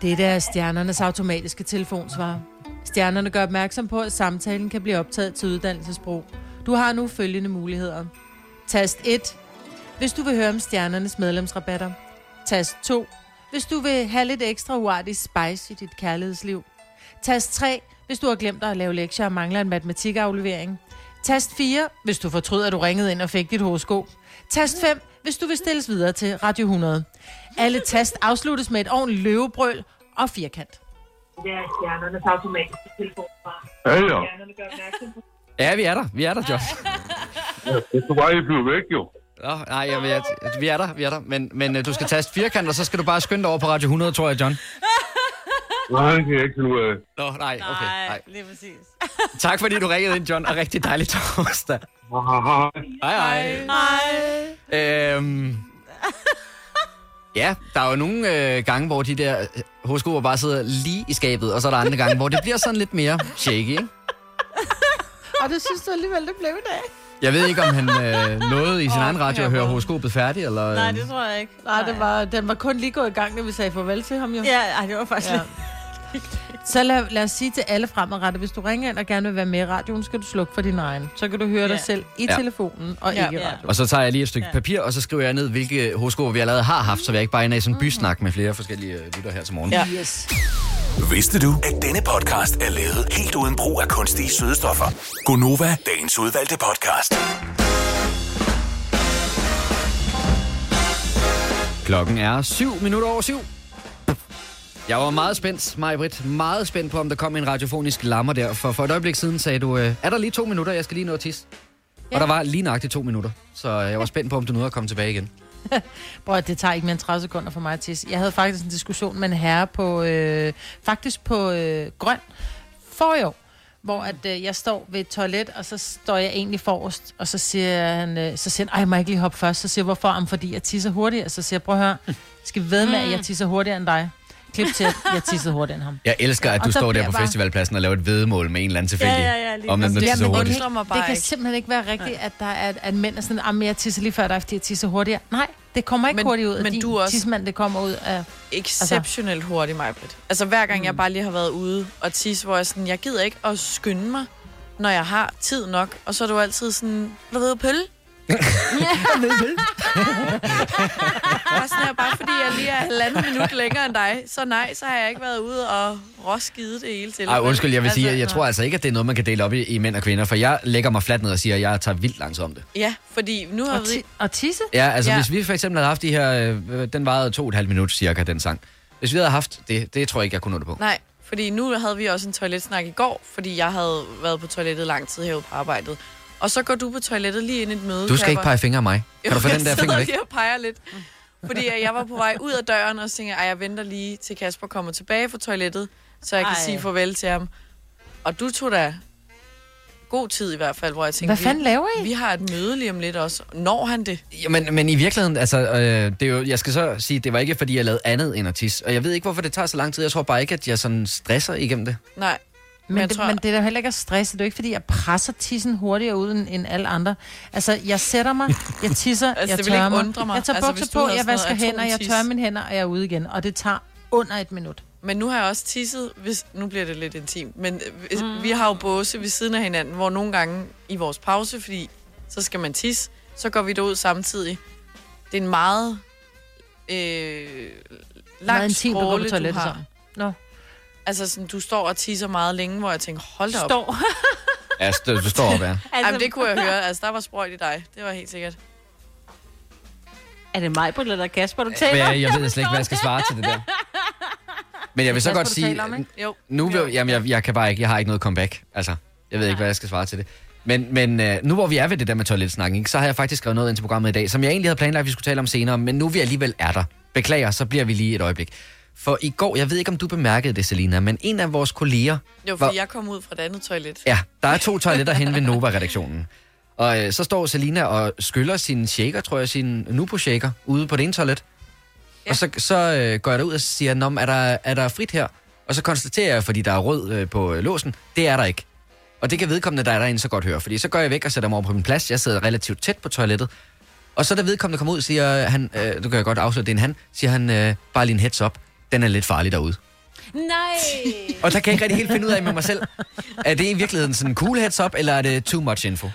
Det er stjernernes automatiske telefonsvar. Stjernerne gør opmærksom på, at samtalen kan blive optaget til uddannelsesbrug. Du har nu følgende muligheder. Tast 1, hvis du vil høre om stjernernes medlemsrabatter. Tast 2, hvis du vil have lidt ekstra uartig spice i dit kærlighedsliv. Tast 3, hvis du har glemt at lave lektier og mangler en matematikaflevering. Tast 4, hvis du fortryder, at du ringede ind og fik dit horoskop. Tast 5, hvis du vil stilles videre til Radio 100. Alle tast afsluttes med et ordentligt løvebrøl og firkant. Det er stjernernes automatiske telefonsvar. Ja, ja. Stjernerne gør opmærksom på. Ja, vi er der. Vi er der, John. ja. Det kunne bare ikke blive væk, jo. Nå, nej, jeg, jeg, vi er der, vi er der. Men, men øh, du skal taste firkant, og så skal du bare skynde dig over på Radio 100, tror jeg, John. Nej, det kan jeg ikke finde ud af. Nå, nej, okay. Nej. lige præcis. Tak fordi du ringede ind, John, og rigtig dejlig torsdag. Hej, hej. Hej. Øhm, ja, der er jo nogle øh, gange, hvor de der øh, horoskoper bare sidder lige i skabet, og så er der andre gange, hvor det bliver sådan lidt mere shaky, ikke? Og det synes du alligevel, det blev i dag. Jeg ved ikke, om han øh, nåede i sin Åh, egen radio at høre horoskopet færdigt, eller... Nej, øh, det tror jeg ikke. Nej, det var, den var kun lige gået i gang, da vi sagde farvel til ham jo. Ja, ej, det var faktisk Ja. Så lad, lad os sige til alle fremadrettet, hvis du ringer ind og gerne vil være med i radioen, skal du slukke for din egen. Så kan du høre dig Ja. selv i Ja. telefonen og Ja. ikke i Ja. radioen. Og så tager jeg lige et stykke papir, og så skriver jeg ned, hvilke horoskoper vi allerede har haft, så vi ikke bare ender i sådan en bysnak med flere forskellige øh, lytter her til morgen. Ja. Vidste du, at denne podcast er lavet helt uden brug af kunstige sødestoffer? Gonova, dagens udvalgte podcast. Klokken er 7 minutter over 7. Jeg var meget spændt, Majbrit. Meget spændt på, om der kom en radiofonisk lammer der. For for et øjeblik siden sagde du, øh, er der lige to minutter, jeg skal lige nå at tisse. Ja. Og der var lige nøjagtigt to minutter. Så øh, jeg var spændt på, om du nåede at komme tilbage igen. Bror, det tager ikke mere end 30 sekunder for mig at tisse. Jeg havde faktisk en diskussion med en herre på, øh, faktisk på øh, Grøn for i år, hvor at, øh, jeg står ved et toilet, og så står jeg egentlig forrest, og så siger han, øh, så siger han, ej, jeg må ikke lige hoppe først. Så siger jeg, hvorfor? Jamen, fordi jeg tisser hurtigere. Så siger jeg, prøv at høre, skal vi ved med, at jeg tisser hurtigere end dig? Klip til, at jeg tissede hurtigere end ham. Jeg elsker, at du står der på bare- festvalpladsen og laver et vedmål med en eller anden tilfældig. Ja, ja, ja, om den, der tisser det hurtigt. det bare kan ikke. simpelthen ikke være rigtigt, at, der er, at mænd er sådan, at jeg tisser lige før dig, fordi jeg tisser hurtigere. Nej, det kommer ikke Men- hurtigt ud af men din du er også- det kommer ud af... Exceptionelt hurtigt, Majbrit. Altså hver gang jeg bare lige har været ude og tisse, hvor jeg sådan, jeg gider ikke at skynde mig, når jeg har tid nok. Og så er du altid sådan, du ved, pølle. bare, sådan her, bare fordi jeg lige er halvandet minut længere end dig, så nej, så har jeg ikke været ude og råskide det hele til. Ej, undskyld, jeg vil sige, at jeg nå. tror altså ikke, at det er noget, man kan dele op i, i mænd og kvinder, for jeg lægger mig fladt ned og siger, at jeg tager vildt langt om det. Ja, fordi nu har vi... og tisse? Ja, altså ja. hvis vi for eksempel havde haft de her, øh, den varede to og et halvt minut cirka, den sang. Hvis vi havde haft det, det tror jeg ikke, jeg kunne nå det på. Nej, fordi nu havde vi også en toiletsnak i går, fordi jeg havde været på toilettet lang tid herude på arbejdet. Og så går du på toilettet lige ind i et møde. Du skal ikke pege fingre af mig. Kan du få den der finger væk? Jeg sidder lige og peger lidt. Fordi at jeg var på vej ud af døren, og tænkte jeg, "Ej, jeg venter lige til Kasper kommer tilbage fra toilettet, så jeg kan Ej. sige farvel til ham. Og du tog da god tid i hvert fald, hvor jeg tænkte, Hvad fanden vi, laver I? Vi har et møde lige om lidt også. Når han det? Jamen, men i virkeligheden, altså, øh, det er jo, jeg skal så sige, det var ikke, fordi jeg lavede andet end at tisse. Og jeg ved ikke, hvorfor det tager så lang tid. Jeg tror bare ikke, at jeg sådan stresser igennem det. Nej. Men, jeg det, tror- men det er da heller ikke at stresse. Det er jo ikke, fordi jeg presser tissen hurtigere ud end, end alle andre. Altså, jeg sætter mig, jeg tisser, Altså, jeg tørrer mig. mig. Jeg tager Altså, bukser du på, jeg vasker hænder, jeg tørrer mine hænder, og jeg er ude igen. Og det tager under et minut. Men nu har jeg også tisset, hvis, nu bliver det lidt intimt, men hvis, mm. vi har jo båse ved siden af hinanden, hvor nogle gange i vores pause, fordi så skal man tisse, så går vi derud samtidig. Det er en meget øh, lang Meget på skråle, du har. Nå. Altså, sådan, du står og tisser meget længe, hvor jeg tænker, hold da op. Står. Ja, st- du står op, ja. Altså, Jamen, det kunne jeg høre. Altså, der var sprøjt i dig. Det var helt sikkert. Er det mig, eller Kasper, du taler? Men jeg, jeg ved slet ikke, hvad jeg skal svare til det der. Men jeg vil så Kasper, godt sige, om? Jo. nu vil, jamen, jeg, jeg kan bare ikke, jeg har ikke noget comeback. Altså, jeg ved ikke, hvad jeg skal svare til det. Men, men øh, nu hvor vi er ved det der med toiletsnakken, så har jeg faktisk skrevet noget ind til programmet i dag, som jeg egentlig havde planlagt, at vi skulle tale om senere, men nu vi alligevel er der. Beklager, så bliver vi lige et øjeblik. For i går, jeg ved ikke, om du bemærkede det, Selina, men en af vores kolleger... Jo, fordi jeg kom ud fra et andet toilet. Ja, der er to toiletter hen ved Nova-redaktionen. Og øh, så står Selina og skyller sin shaker, tror jeg, sin Nupo-shaker, ude på det ene toilet. Ja. Og så, så øh, går jeg derud og siger, Nå, men er der, er der frit her? Og så konstaterer jeg, fordi der er rød øh, på øh, låsen, det er der ikke. Og det kan vedkommende, der er derinde, så godt høre. Fordi så går jeg væk og sætter mig over på min plads. Jeg sidder relativt tæt på toilettet. Og så da vedkommende kommer ud, siger han, øh, du kan jeg godt afsløre, det er en han, siger han, øh, bare lige en heads up, den er lidt farlig derude. Nej. Og der kan jeg ikke rigtig helt finde ud af med mig selv, er det i virkeligheden sådan en cool heads up, eller er det too much info?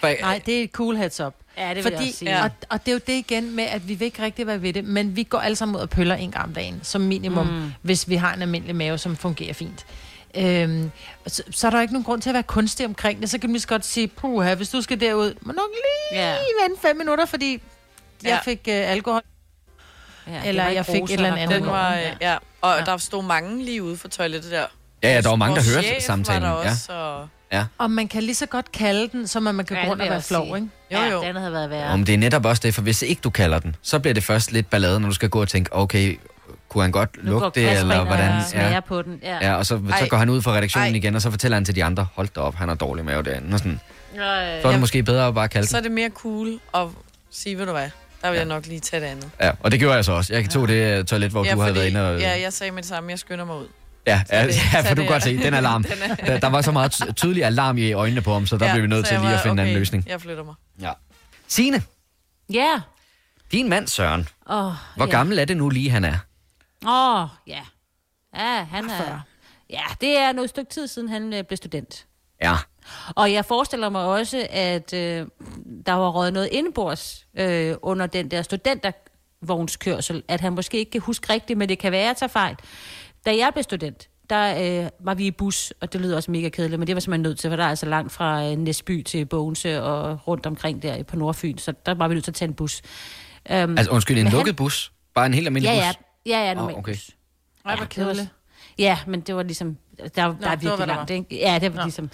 For, Nej, det er et cool heads up. Ja, det vil Fordi, jeg også sige. Og, og det er jo det igen med, at vi vil ikke rigtig være ved det, men vi går alle sammen ud og pøller en gang om dagen, som minimum, Mm. hvis vi har en almindelig mave, som fungerer fint. Øhm, så, så er der ikke nogen grund til at være kunstig omkring det. Så kan man lige så godt sige, puha, hvis du skal derud, må nok lige Ja. vente fem minutter, fordi jeg Ja. fik øh, alkohol. Ja, Eller jeg ikke fik et eller andet. Den var, Ja. ja. Og ja. der stod mange lige ude for toilettet der. Ja, ja, der var mange, der hørte chef samtalen, Var der ja. også, og Ja. Og man kan lige så godt kalde den, som at man kan Ja, gå rundt og være flov, ikke? Jo, jo. Ja, det andet havde været værre. Om det er netop også det, for hvis ikke du kalder den, så bliver det først lidt ballade, når du skal gå og tænke, okay, kunne han godt Nu lugte det, eller hvordan? smager på den, ja. ja og så, så går han ud fra redaktionen Ej. igen, og så fortæller han til de andre, hold da op, han har dårlig mave derinde. Og sådan. Øh, Så er det måske bedre at bare kalde Så er den. det mere cool at sige, ved du hvad, der vil jeg nok lige tage det andet. Ja, og det gjorde jeg så også. Jeg tog det øh, toilet, hvor ja, du havde fordi- været inde og... Ja, jeg sagde med det samme, jeg skynder mig ud. Ja, ja, det- ja for du kan godt se, den alarm. Den er- der, der var så meget ty- tydelig alarm i øjnene på ham, så der Ja, blev vi nødt til jeg lige at var, finde en anden okay, løsning. Jeg flytter mig. Ja. Signe, Ja. din mand Søren, Åh, hvor ja. gammel er det nu lige, han er? Åh, oh, ja. Ja, han er... Ja, det er noget stykke tid siden, han øh, blev student. Ja. Og jeg forestiller mig også, at øh, der var røget noget indenbords øh, under den der studentervognskørsel, at han måske ikke kan huske rigtigt, men det kan være, at jeg tager fejl. Da jeg blev student, der øh, var vi i bus, og det lyder også mega kedeligt, men det var simpelthen nødt til, for der er altså langt fra øh, Næsby til Bogense og rundt omkring der på Nordfyn, så der var vi nødt til at tage en bus. Um, Altså undskyld, en lukket bus? Bare en helt almindelig ja, bus? ja, ja, ja, Åh, normal okay. bus. Ej, hvor det var- kedeligt. Ja, men det var ligesom... Der, der er det var, virkelig hvad der langt, var. ikke? Ja, det var Nå. ligesom...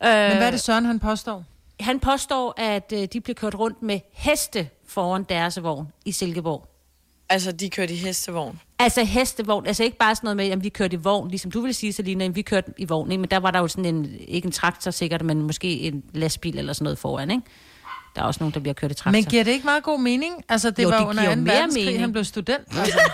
Men hvad er det, Søren han påstår? Han påstår, at øh, de blev kørt rundt med heste foran deres vogn i Silkeborg. Altså, de kørte i hestevogn. Altså hestevogn, altså ikke bare sådan noget med, at vi kørte i vogn, ligesom du ville sige, Selina, at vi kørte i vogn, ikke? men der var der jo sådan en, ikke en traktor sikkert, men måske en lastbil eller sådan noget foran, ikke? Der er også nogen, der bliver kørt i traktor. Men giver det ikke meget god mening? Altså, det Jo, var det under giver 2. mere verdenskrig, mening. han blev student. Altså.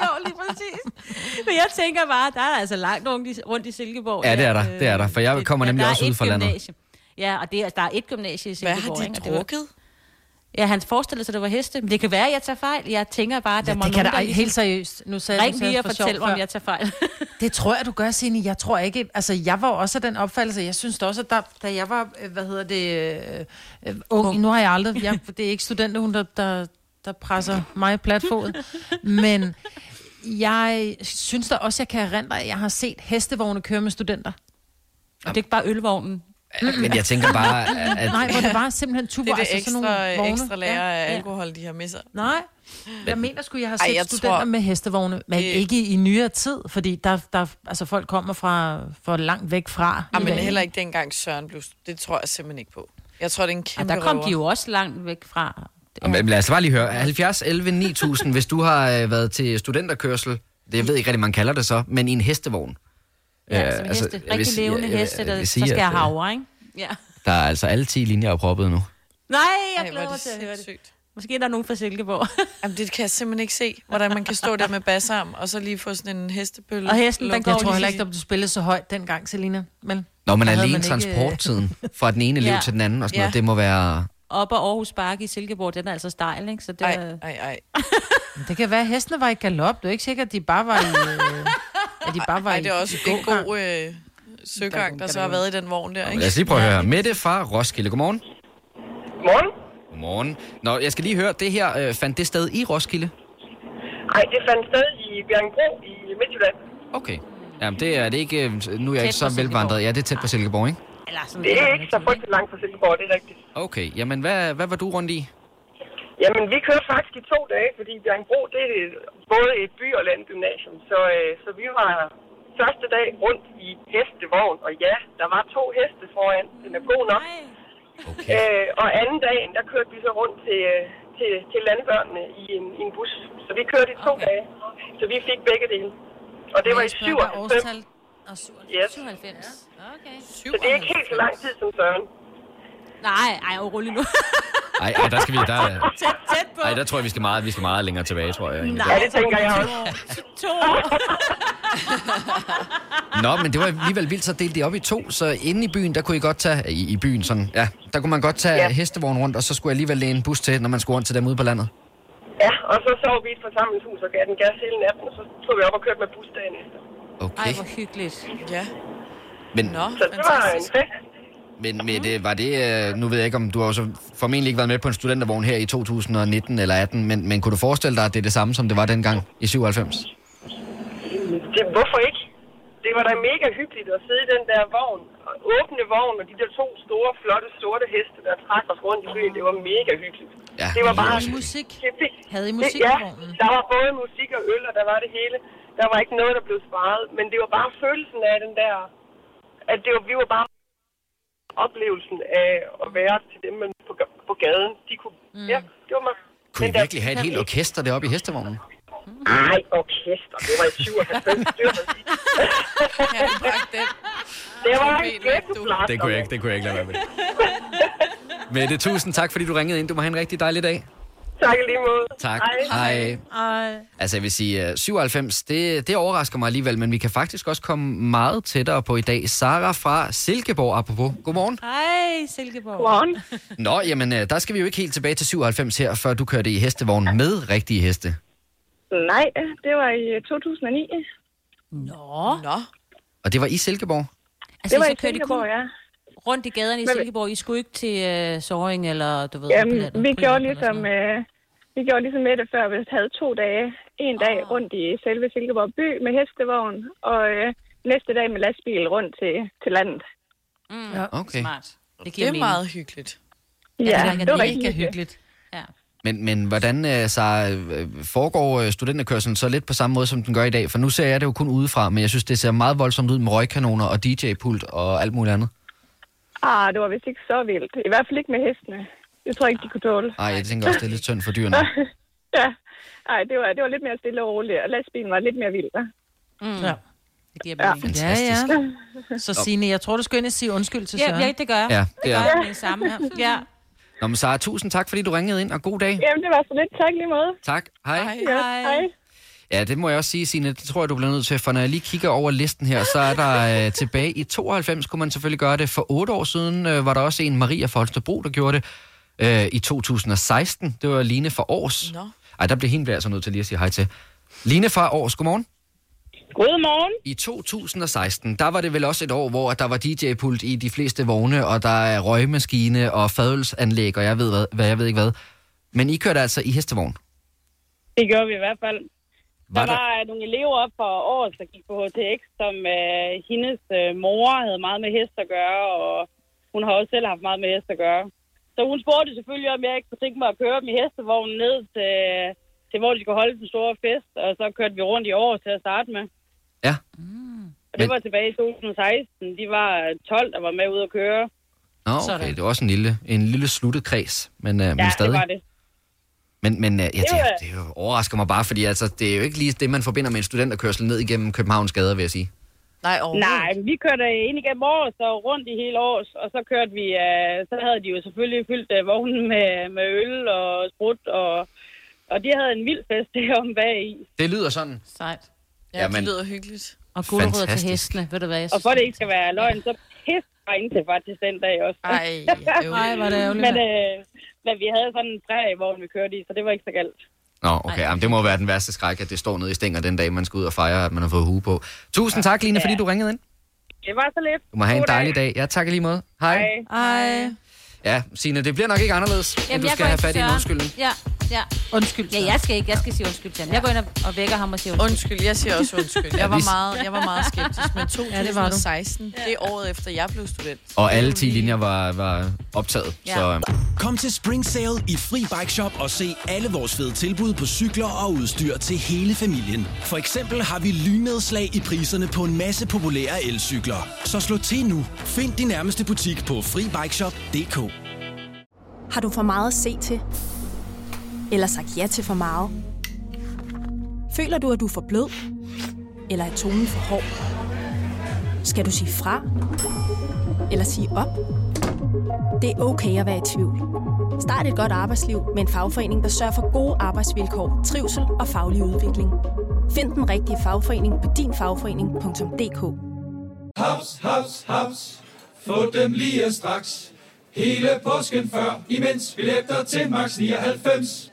jo, lige præcis. Men jeg tænker bare, der er altså langt rundt i, rundt i Silkeborg. Ja, det er der, Øh, det er der, for jeg kommer nemlig også ud fra landet. Ja, og det er, der er et gymnasie i Hvad Silkeborg. har de ikke? Drukket? Ja, han forestillede sig, at det var heste. Men det kan være, at jeg tager fejl. Jeg tænker bare, at der Ja, må det kan nogen, der ej, helt seriøst. Nu sagde Ring lige og for fortæl mig, om jeg tager fejl. Det tror jeg, du gør, Signe. Jeg tror ikke... Altså, jeg var også af den opfattelse. Jeg synes også, at der, da jeg var, øh, hvad hedder det, øh, øh, ung, nu har jeg aldrig... Jeg, det er ikke studenterhund, der, der, der presser mig i platfod. Men jeg synes da også, jeg kan erindre, at jeg har set hestevogne køre med studenter. Det er ikke bare ølvognen. Men jeg tænker bare, at... Nej, hvor det var simpelthen Det tuber, er det altså sådan nogle ekstra, vogne. ekstra lager Ja, af ja. alkohol, de har med sig. Nej, jeg mener sgu, jeg har Ej, set jeg studenter tror- med hestevogne, men Det- ikke i nyere tid, fordi der, der, altså folk kommer fra for langt væk fra. Ja, i men dag. heller ikke dengang Søren blev... Det tror jeg simpelthen ikke på. Jeg tror, det er en Og kæmpe der kom røver. de jo også langt væk fra. Men lad os bare lige høre. 70, 11, 9000, hvis du har øh, været til studenterkørsel, det jeg ved ikke rigtig, man kalder det så, men i en hestevogn. Ja, Øh, som altså, heste. jeg Rigtig sige- levende jeg- jeg- heste, jeg der så skal at, have øh, havre, ikke? Ja. Der er altså alle 10 linjer oproppet nu. Nej, jeg Ej, er glæder mig det til at høre det. sindssygt. Måske er der nogen fra Silkeborg. Jamen, det kan jeg simpelthen ikke se, hvordan man kan stå der med bassarm, og så lige få sådan en hestepølle. Og hesten, den går Jeg tror lige heller til- ikke, der blev spillet så højt dengang, Selina. Men Når man Der havde alene man ikke, øh, transporttiden fra den ene elev Ja. til den anden og sådan Ja. noget, det må være... Op ad Aarhus Bakke i Silkeborg, den er altså stejl, ikke? Så det Ej, er... ej, ej. det kan være, at hestene var i galop. Det er ikke sikkert, at de bare var i... Øh, at de bare var Ej, i, det er også i en god øh, søgang, der så har været i den vogn der, ikke? Lad os lige prøve at høre. Mette fra Roskilde, godmorgen. Morgen. Godmorgen. Nå, jeg skal lige høre, det her øh, fandt det sted i Roskilde? Nej, det fandt sted i Bjerringbro i Midtjylland. Okay. Jamen, det er det ikke... øh, Nu er jeg Tæt ikke så velvandret. Ja, det er tæt på Silkeborg, ikke? Eller sådan Det er ikke så frygtelig langt fra Silkeborg, det er rigtigt. Okay. Jamen, hvad, hvad var du rundt i? Jamen, vi kørte faktisk i to dage, fordi Bjerringbro, det er både et by- og landgymnasium. Så, øh, så vi var første dag rundt i hestevogn, og ja, der var to heste foran. Den er god nok. Okay. Øh, og anden dagen, der kørte vi så rundt til, øh, til, til landbørnene i en, i en bus. Så vi kørte i to okay. dage. Så vi fik begge dele. Og det var i 97. Yes. 97. Okay. Så det er ikke helt så lang tid som Søren. Nej, ej, rolig nu. Ej, ej, der skal vi... Der, tæt, tæt på. ej, der tror jeg, vi skal meget, vi skal meget længere tilbage, tror jeg. egentlig. Ja, det tænker jeg også. To. Nå, men det var alligevel vildt, så delte de op i to. Så inde i byen, der kunne I godt tage... I, i byen, sådan... Ja, der kunne man godt tage ja. hestevognen rundt, og så skulle jeg alligevel læne en bus til, når man skulle rundt til dem ude på landet. Ja, og så sov vi i et forsamlingshus og gav den gas hele natten, og så tog vi op og kørte med bus dagen efter. Okay. Ej, hvor hyggeligt. Ja. Men, Nå, Så det var en fest. men med det, var det... øh, Nu ved jeg ikke, om du har jo så formentlig ikke været med på en studentervogn her i 2019 eller 18, men, men kunne du forestille dig, at det er det samme, som det var dengang i 97? Det, hvorfor ikke? Det var da mega hyggeligt at sidde i den der vogn. Og åbne vogn, og de der to store, flotte, sorte heste, der trak os rundt i byen. Det var mega hyggeligt. Ja, det var bare... Havde I musik? Det fik, Havde I det, musik ja, i vognen? der var både musik og øl, og der var det hele. Der var ikke noget, der blev sparet. Men det var bare følelsen af den der at det var, vi var bare oplevelsen af at være til dem man på, på gaden. De kunne, mm. ja, det var mig. Kunne I virkelig have et helt orkester deroppe i hestevognen? Ej, orkester. Det var i 97. Det var det var en ghetto Det kunne jeg ikke, det kunne jeg ikke lade være med. Mette, tusind tak, fordi du ringede ind. Du må have en rigtig dejlig dag. Tak lige måde. Tak. Hej. Hej. Ej. Altså, jeg vil sige, øh, 97, det, det overrasker mig alligevel, men vi kan faktisk også komme meget tættere på i dag. Sara fra Silkeborg, apropos. Godmorgen. Hej, Silkeborg. Godmorgen. Nå, jamen, øh, der skal vi jo ikke helt tilbage til 97 her, før du kørte i hestevogn med rigtige heste. Nej, det var i øh, 2009. Nå. Nå. Og det var i Silkeborg? Altså, Det var I i så kørte I Silkeborg, kun ja. Rundt i gaderne i Men- Silkeborg. I skulle ikke til uh, Soring eller, du ved, Jamen, på landet, vi gjorde ligesom, øh, vi gjorde ligesom med det før. Vi havde to dage, en dag rundt i selve Silkeborg by med hestevogn, og øh, næste dag med lastbil rundt til, til landet. Mm, Ja. Okay. Smart. Det, Det giver er mening. meget hyggeligt. Ja, det, det var er rigtig mega hyggeligt. hyggeligt. Ja. Men, men hvordan øh, så, øh, foregår øh, studenterkørselen så lidt på samme måde, som den gør i dag? For nu ser jeg det jo kun udefra, men jeg synes, det ser meget voldsomt ud med røgkanoner og DJ-pult og alt muligt andet. Ah, det var vist ikke så vildt. I hvert fald ikke med hestene. Det tror jeg ikke, de kunne tåle. Ej, jeg tænker også, det er lidt synd for dyrene. ja, Ej, det var, det var lidt mere stille og roligt, og lastbilen var lidt mere vild. hva'? Mm. Ja. Det giver Ja. mening. Ja, ja. Så Signe, jeg tror, du skal ind og sige undskyld til Ja, Søren. ja, det gør jeg. Ja, det det gør er. jeg med det samme. Ja. ja. Nå, men Sara, tusind tak, fordi du ringede ind, og god dag. Jamen, det var så lidt. Tak lige måde. Tak. Hej. Ja, hej. Ja, det må jeg også sige, Signe. Det tror jeg, du bliver nødt til, for når jeg lige kigger over listen her, så er der øh, tilbage i 92, kunne man selvfølgelig gøre det. For otte år siden øh, var der også en, Maria Folsterbro, der gjorde det. Øh, I 2016, det var Line for Års. Nå. Ej, der bliver hende bliver jeg så nødt til lige at sige hej til. Line fra Års, godmorgen. Godmorgen. I 2016, der var det vel også et år, hvor der var DJ-pult i de fleste vogne, og der er røgmaskine og fadelsanlæg, og jeg ved, hvad, hvad jeg ved ikke hvad. Men I kørte altså i hestevogn. Det gjorde vi i hvert fald. Var der der- var øh, nogle elever op for året, der gik på HTX, som øh, hendes øh, mor havde meget med hest at gøre, og hun har også selv haft meget med hest at gøre. Så hun spurgte selvfølgelig, om jeg ikke kunne tænke mig at køre dem i hestevognen ned til, til hvor de skulle holde den store fest, og så kørte vi rundt i år til at starte med. Ja. Og det Men- var tilbage i 2016. De var 12, der var med ud at køre. Nå, okay, det var også en lille, en lille sluttet kreds, men, øh, men Ja, stadig. det var det. Men, men øh, ja, Det det, var- jo overrasker mig bare, fordi altså, det er jo ikke lige det, man forbinder med en studenterkørsel ned igennem Københavns gader, vil jeg sige. Nej, Nej, vi kørte ind igennem året, så rundt i hele års, og så kørte vi, øh, så havde de jo selvfølgelig fyldt øh, vognen med, med øl og sprut, og, og de havde en vild fest derom bag i. Det lyder sådan. Sejt. Ja, Jamen, det lyder hyggeligt. Og gulerødder til Fantastisk. hestene, ved du hvad? Jeg Og for det ikke skal være løgn, så pisse var indtil faktisk den dag også. Ej, Ej, hvor er det ærgerligt. men, øh, men vi havde sådan en træ, hvor vi kørte i, så det var ikke så galt. Nå, okay. Jamen, det må være den værste skræk, at det står nede i stænger den dag, man skal ud og fejre, at man har fået hue på. Tusind tak, Line, fordi du ringede ind. Det var så lidt. Du må have en God dejlig dag. Ja, tak lige måde. Hej. Ej. Ja, Signe, det bliver nok ikke anderledes, Jamen, end du jeg skal have fat i en undskyldning. Ja, ja. Undskyld. Ja, jeg skal ikke. Jeg skal sige undskyld til ham. Jeg går ind og, og vækker ham og siger undskyld. Undskyld, jeg siger også undskyld. Jeg var meget, jeg var meget skeptisk, men Ja, det. 2016, det er året efter, jeg blev student. Og alle 10 linjer var, var optaget. Ja. Så, øh, Kom til Spring Sale i Fri Bike Shop og se alle vores fede tilbud på cykler og udstyr til hele familien. For eksempel har vi lynedslag i priserne på en masse populære elcykler. Så slå til nu. Find din nærmeste butik på FriBikeShop.dk. Har du for meget at se til? Eller sagt ja til for meget? Føler du, at du er for blød? Eller er tonen for hård? Skal du sige fra? Eller sige op? Det er okay at være i tvivl. Start et godt arbejdsliv med en fagforening, der sørger for gode arbejdsvilkår, trivsel og faglig udvikling. Find den rigtige fagforening på dinfagforening.dk. Haps, haps, haps. Få dem lige straks. Hele påsken før, imens billetter til max 99.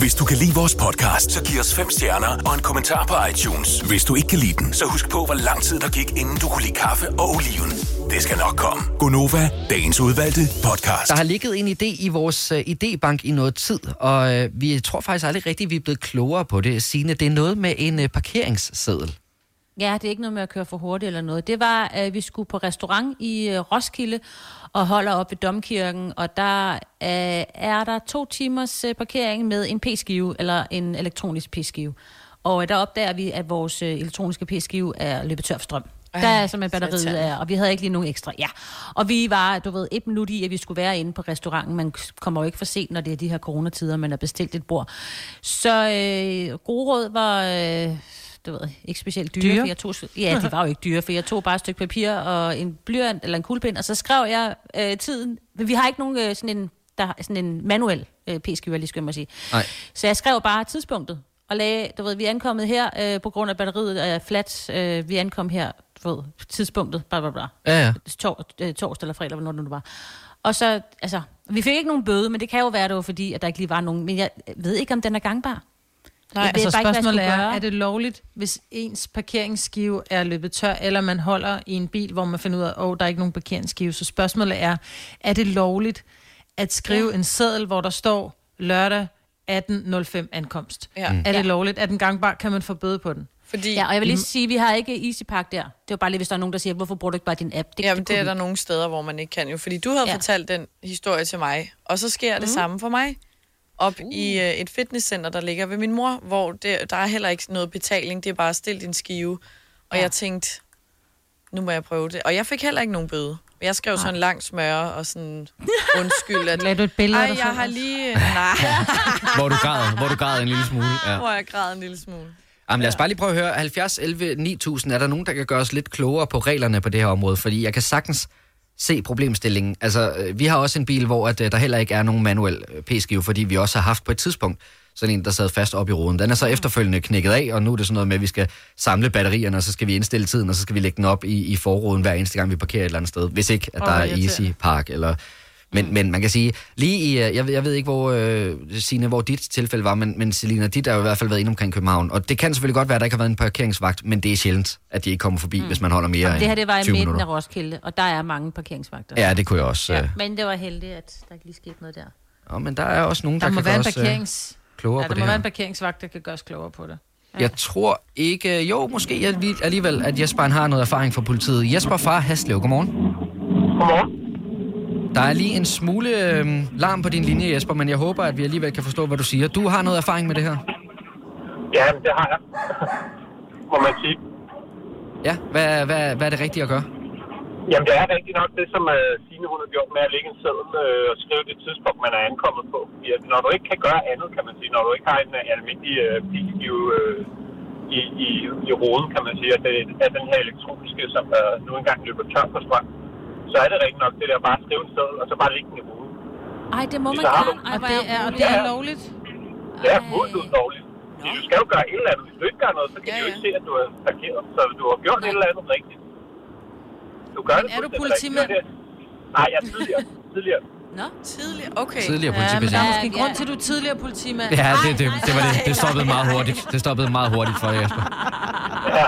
Hvis du kan lide vores podcast, så giv os fem stjerner og en kommentar på iTunes. Hvis du ikke kan lide den, så husk på, hvor lang tid der gik, inden du kunne lide kaffe og oliven. Det skal nok komme. Gonova, dagens udvalgte podcast. Der har ligget en idé i vores uh, idébank i noget tid, og uh, vi tror faktisk aldrig rigtigt, vi er blevet klogere på det. Signe, det er noget med en uh, parkeringsseddel. Ja, det er ikke noget med at køre for hurtigt eller noget. Det var, at vi skulle på restaurant i øh, Roskilde og holder op ved Domkirken, og der øh, er der to timers øh, parkering med en p-skive, eller en elektronisk p-skive. Og øh, der opdager vi, at vores øh, elektroniske p-skive er løbet tør for strøm. Ej, Der er simpelthen batteriet satan. er, og vi havde ikke lige nogen ekstra. Ja, og vi var, du ved, et minut i, at vi skulle være inde på restauranten. Man kommer jo ikke for sent, når det er de her coronatider, man har bestilt et bord. Så øh, gode råd var, øh, du ved, ikke specielt dyre. Dyre? For jeg tog, ja, de var jo ikke dyre, for jeg tog bare et stykke papir og en blyant eller en kuglepind, og så skrev jeg øh, tiden. Men vi har ikke nogen øh, sådan en, der, sådan en manuel øh, p-skiver, lige skal jeg sige. Nej. Så jeg skrev bare tidspunktet, og lagde, du ved, vi er ankommet her øh, på grund af batteriet er flat. Øh, vi ankom her, du ved, tidspunktet, bla bla bla. Ja, ja. Tor, øh, torsdag eller fredag, hvornår det nu var. Og så, altså, vi fik ikke nogen bøde, men det kan jo være, det var fordi, at der ikke lige var nogen. Men jeg ved ikke, om den er gangbar. Nej, Jeg altså bare ikke, spørgsmålet skulle er, gøre. er det lovligt, hvis ens parkeringsskive er løbet tør, eller man holder i en bil, hvor man finder ud af, at oh, der er ikke nogen parkeringsskive. Så spørgsmålet er, er det lovligt at skrive ja. en seddel, hvor der står lørdag 18.05 ankomst? Ja. Er det lovligt? Er den gangbar? Kan man få bøde på den? Fordi, Ja, og jeg vil lige sige, at vi har ikke EasyPark der. Det var bare lige, hvis der er nogen, der siger, hvorfor bruger du ikke bare din app? Det, Jamen, det kunne er der ikke. nogle steder, hvor man ikke kan jo. Fordi du havde Ja. fortalt den historie til mig, og så sker det Mhm. samme for mig. Op uh. i uh, et fitnesscenter, der ligger ved min mor, hvor det, der er heller ikke noget betaling, det er bare stil din skive. Og Ja. jeg tænkte, nu må jeg prøve det. Og jeg fik heller ikke nogen bøde. Jeg skrev sådan en lang smøre og sådan undskyld. At, Lagde du et billede af jeg har også? lige... Nej, Hvor du græd, hvor du græd en lille smule. Ja. hvor jeg græd en lille smule. Jamen, lad os bare lige prøve at høre. 70 11 9000, er der nogen, der kan gøre os lidt klogere på reglerne på det her område? Fordi jeg kan sagtens se problemstillingen. Altså, øh, vi har også en bil, hvor at, øh, der heller ikke er nogen manuel øh, p-skive, fordi vi også har haft på et tidspunkt sådan en, der sad fast op i ruden. Den er så efterfølgende knækket af, og nu er det sådan noget med, at vi skal samle batterierne, og så skal vi indstille tiden, og så skal vi lægge den op i, i forruden hver eneste gang, vi parkerer et eller andet sted. Hvis ikke, at der Åh, er. Easy Park, eller... Men, men man kan sige, lige i, øh, jeg ved, jeg ved ikke, hvor, øh, Signe, hvor dit tilfælde var, men, men Selina, dit har jo i hvert fald været inde omkring København. Og det kan selvfølgelig godt være, at der ikke har været en parkeringsvagt, men det er sjældent, at de ikke kommer forbi, mm. hvis man holder mere Jamen, det her end det var i 20 midten minutter. af Roskilde, og der er mange parkeringsvagter. Ja, det kunne jeg også. Ja, Ja. men det var heldigt, at der ikke lige skete noget der. Øh, men der er også nogen, der, Der må kan være gøre en os øh, parkerings... klogere Ja, på der det må være en parkeringsvagt, der kan gøre os klogere på det. Jeg tror ikke... Jo, måske alli- alligevel, at Jesper han har noget erfaring fra politiet. Jesper fra Haslev, godmorgen. Godmorgen. Der er lige en smule øh, larm på din linje, Jesper, men jeg håber, at vi alligevel kan forstå, hvad du siger. Du har noget erfaring med det her. Ja, det har jeg. Må man sige. Ja, hvad, hvad, hvad er det rigtige at gøre? Jamen, det er rigtigt nok det, som uh, Signe hun har gjort med at lægge en seddel øh, og skrive det tidspunkt, man er ankommet på. Ja, når du ikke kan gøre andet, kan man sige, når du ikke har en uh, almindelig uh, pilskive uh, i, i, i roden, kan man sige, at det er den her elektroniske, som uh, nu engang løber tør for strøm, så er det rigtigt nok det der bare at skrive en seddel, og så bare lægge den i roden. Ej, det må man gerne. Ej, Og det er, og det er lovligt? Det er fuldt ud lovligt. Fordi Du skal jo gøre et eller andet. Hvis du ikke gør noget, så kan Ja, ja, de jo ja. ikke se, at du er parkeret. Så du har gjort et eller andet rigtigt. Du gør Men det er du politimand? Nej, jeg er tidligere. tidligere. Nå? Tidligere, okay. Tidligere Ja, men der politibetjent. er måske en Ja, grund ja. til, at du er tidligere politimand. Ja, det, det, det, var det. Det stoppede meget hurtigt. Det stoppede meget hurtigt for Jesper. Ja,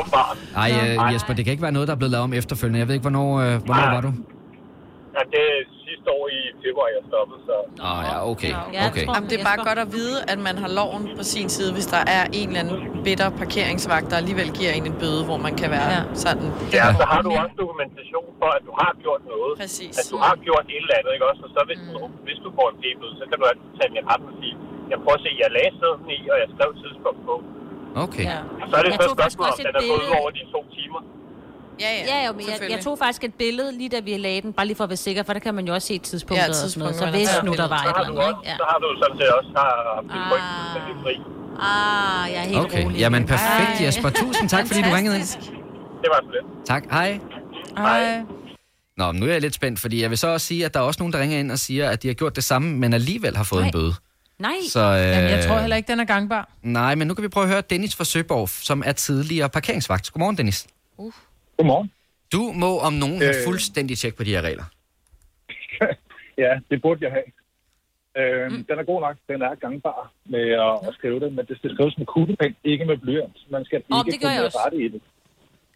åbenbart. Ej, øh, Jesper, det kan ikke være noget, der er blevet lavet om efterfølgende. Jeg ved ikke, hvornår, øh, hvornår Nej. var du? Ja, det er sidste år i februar, jeg stoppede, så... Åh, oh, ja, okay. Okay. tror- Jamen, det er bare godt at vide, at man har loven på sin side, hvis der er en eller anden bitter parkeringsvagt, der alligevel giver en en bøde, hvor man kan være Ja. sådan. Ja, så har du også dokumentation for, at du har gjort noget. Præcis. At du har gjort et eller andet, ikke også? Og så hvis, du, hvis du får en p-bøde, så kan du altid tage den i retten og sige, jeg prøver at se, jeg lagde sæden i, og jeg skrev tidspunkt på. Okay. Ja. Og så er det Jeg så et spørgsmål, om den er gået over de to timer. Ja, ja, Ja, jo, men jeg, jeg tog faktisk et billede, lige da vi lagde den, bare lige for at være sikker, for der kan man jo også se tidspunktet Ja, og sådan noget. tidspunktet, Så hvis nu der var Så et har, eller du andet, også, ikke? Ja. så har du sådan set også har haft det Ah. fri. Ah, jeg er helt Okay, rolig. jamen perfekt, Ej. Jesper. Tusind tak, fordi du ringede ind. Det var så lidt. Tak, hej. Ej. Nå, nu er jeg lidt spændt, fordi jeg vil så også sige, at der er også nogen, der ringer ind og siger, at de har gjort det samme, men alligevel har fået Nej. en bøde. Nej. Så, øh, Jamen, jeg tror heller ikke, den er gangbar. Nej, men nu kan vi prøve at høre Dennis fra Søborg, som er tidligere parkeringsvagt. Godmorgen, Dennis. Godmorgen. Du må om nogen have Øh. fuldstændig tjek på de her regler. Ja, det burde jeg have. Øhm, mm. Den er god nok. Den er gangbar med at, at skrive det, men det skal skrives med kuglepen, ikke med blyant. Man skal Åh, ikke det kunne rette i det.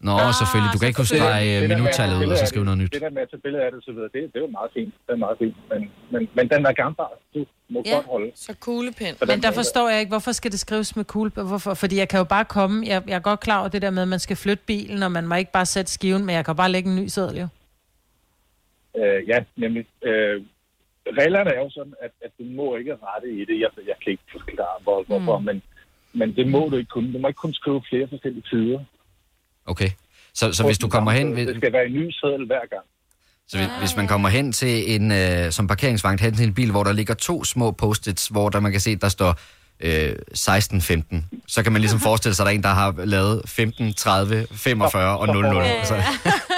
Nå, selvfølgelig. Du kan ikke kunne strege øh, minuttallet ud og så skrive noget det- nyt. Det der med at tage billeder af det, så videre, det, det er jo meget fint. Det er meget fint. Men, men, men den er gangbar. Du må Ja, godt holde. så kuglepen. Men der forstår jeg ikke, hvorfor skal det skrives med kugle? Hvorfor? Fordi jeg kan jo bare komme, jeg, jeg er godt klar over det der med, at man skal flytte bilen, og man må ikke bare sætte skiven, men jeg kan bare lægge en ny seddel jo. Øh, ja, nemlig. Øh, reglerne er jo sådan, at, at du må ikke rette i det. Jeg, jeg kan ikke forklare, hvor, hvorfor, Mm. men, men det må du ikke kunne. Du må ikke kunne skrive flere forskellige tider. Okay. Så, så hvis du kommer hen... Det skal være en ny seddel hver gang. Så hvis, hvis man kommer hen til en, øh, som parkeringsvagt, hen til en bil, hvor der ligger to små post-its, hvor der, man kan se, der står øh, 16-15, så kan man ligesom forestille sig, at der er en, der har lavet 15, 30, 45 og 00. Så,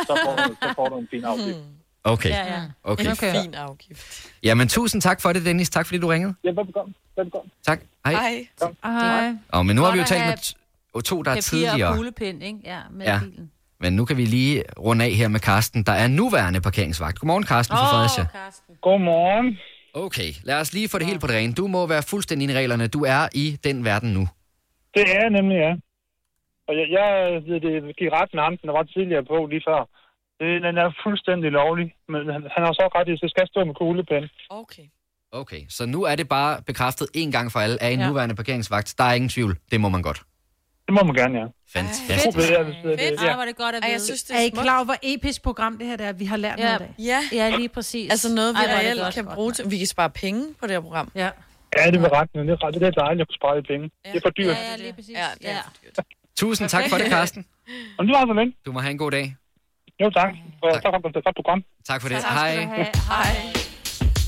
Så får du, så får du en fin afgift. okay. Ja, ja. Okay. En okay. fin afgift. Jamen, tusind tak for det, Dennis. Tak fordi du ringede. Ja, velbekomme. velbekomme. Tak. Hej. Hej. Hej. Og, men nu har vi jo talt med t- to, der er Papir tidligere. og kuglepind, ikke? Ja, med Ja. bilen. Men nu kan vi lige runde af her med Karsten, der er nuværende parkeringsvagt. Godmorgen, Karsten fra Åh, Fredericia. Godmorgen. Okay, lad os lige få det helt på det rene. Du må være fuldstændig inde i reglerne. Du er i den verden nu. Det er jeg nemlig, ja. Og jeg, jeg ved det, gik ret med ham, den var tidligere på lige før. Det, den er fuldstændig lovlig, men han, han har så ret i, at det skal stå med kuglepen. Okay. Okay, så nu er det bare bekræftet en gang for alle af en Ja. ja. nuværende parkeringsvagt. Der er ingen tvivl. Det må man godt. Det må man gerne, ja. Fantastisk. Fedt. Ja, hvis det- Fedt. ja. Ej, hvor er det godt at Ej, vide. jeg synes, det er, er I klar over, hvor episk program det her det er? Vi har lært Ja. noget af. Ja. ja, lige præcis. Altså noget, vi Ej, er det reelt godt. kan bruge til. Vi kan spare penge på det her program. Ja. Ja, det var ret, det er, ret, det er dejligt at kunne spare lidt penge. Det er for dyrt. Ja, ja, lige præcis. Ja, det er ja. for dyrt. Tusind tak for det, Karsten. Og det var så længe. Du må have en god dag. Jo, tak. Og tak for et godt program. Tak for det. Tak have. Hej.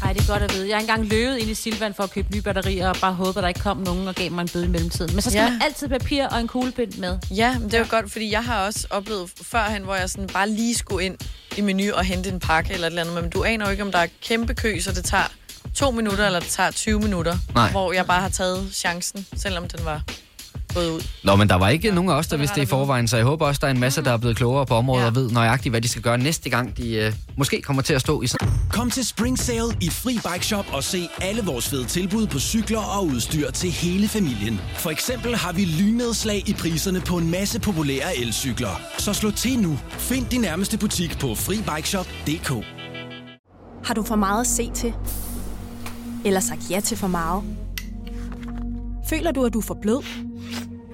Ej, det er godt at vide. Jeg har engang løbet ind i Silvan for at købe nye batterier, og bare håbet, at der ikke kom nogen og gav mig en bøde i mellemtiden. Men så skal Ja. ja. man altid papir og en kuglepind med. Ja, men det er jo godt, fordi jeg har også oplevet førhen, hvor jeg sådan bare lige skulle ind i menu og hente en pakke eller et eller andet, men du aner jo ikke, om der er kæmpe kø, så det tager to minutter, eller det tager 20 minutter, Nej. hvor jeg bare har taget chancen, selvom den var gået ud. Nå, men der var ikke nogen af os, der vidste det i forvejen, så jeg håber også, der er en masse, der er blevet klogere på området ja. og ved nøjagtigt, hvad de skal gøre næste gang, de øh, måske kommer til at stå i sådan... Kom til Spring Sale i Fri Bike Shop og se alle vores fede tilbud på cykler og udstyr til hele familien. For eksempel har vi lynedslag i priserne på en masse populære elcykler. Så slå til nu. Find din nærmeste butik på FriBikeShop.dk Har du for meget at se til? Eller sagt ja til for meget? Føler du, at du er for blød?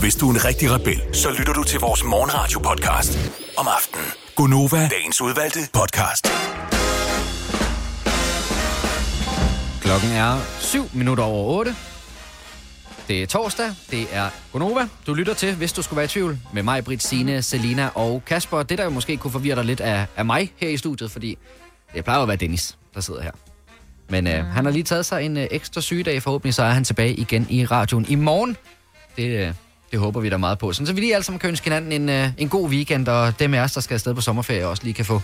Hvis du er en rigtig rebel, så lytter du til vores morgenradio-podcast om aftenen. Gunova, dagens udvalgte podcast. Klokken er 7 minutter over 8. Det er torsdag, det er Gonova. Du lytter til, hvis du skulle være i tvivl, med mig, Britt, Signe, Selina og Kasper. Det, der jo måske kunne forvirre dig lidt af, af mig her i studiet, fordi det plejer at være Dennis, der sidder her. Men øh, han har lige taget sig en øh, ekstra sygedag. Forhåbentlig så er han tilbage igen i radioen i morgen. Det, øh, det håber vi da meget på. Sådan, så vi lige alle sammen kan ønske hinanden en, øh, en god weekend, og dem af os, der skal afsted på sommerferie, også lige kan få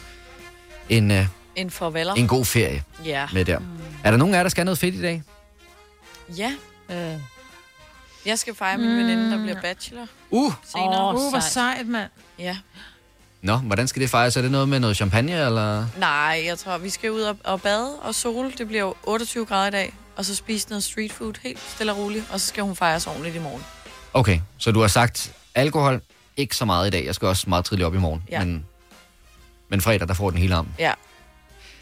en, øh, En farveler. en god ferie Ja. med der. Er der nogen af jer, der skal have noget fedt i dag? Ja. Øh. Jeg skal fejre min veninde, der bliver bachelor. Uh! Senere. Åh, uh, hvor sejt, mand. Ja. Nå, hvordan skal det fejres? Er det noget med noget champagne, eller? Nej, jeg tror, vi skal ud og, og bade og sol. Det bliver jo 28 grader i dag. Og så spise noget street food helt stille og roligt. Og så skal hun fejres ordentligt i morgen. Okay, så du har sagt alkohol, ikke så meget i dag. Jeg skal også meget tidligt op i morgen. Ja. Men, men fredag, der får den hele arm. Ja.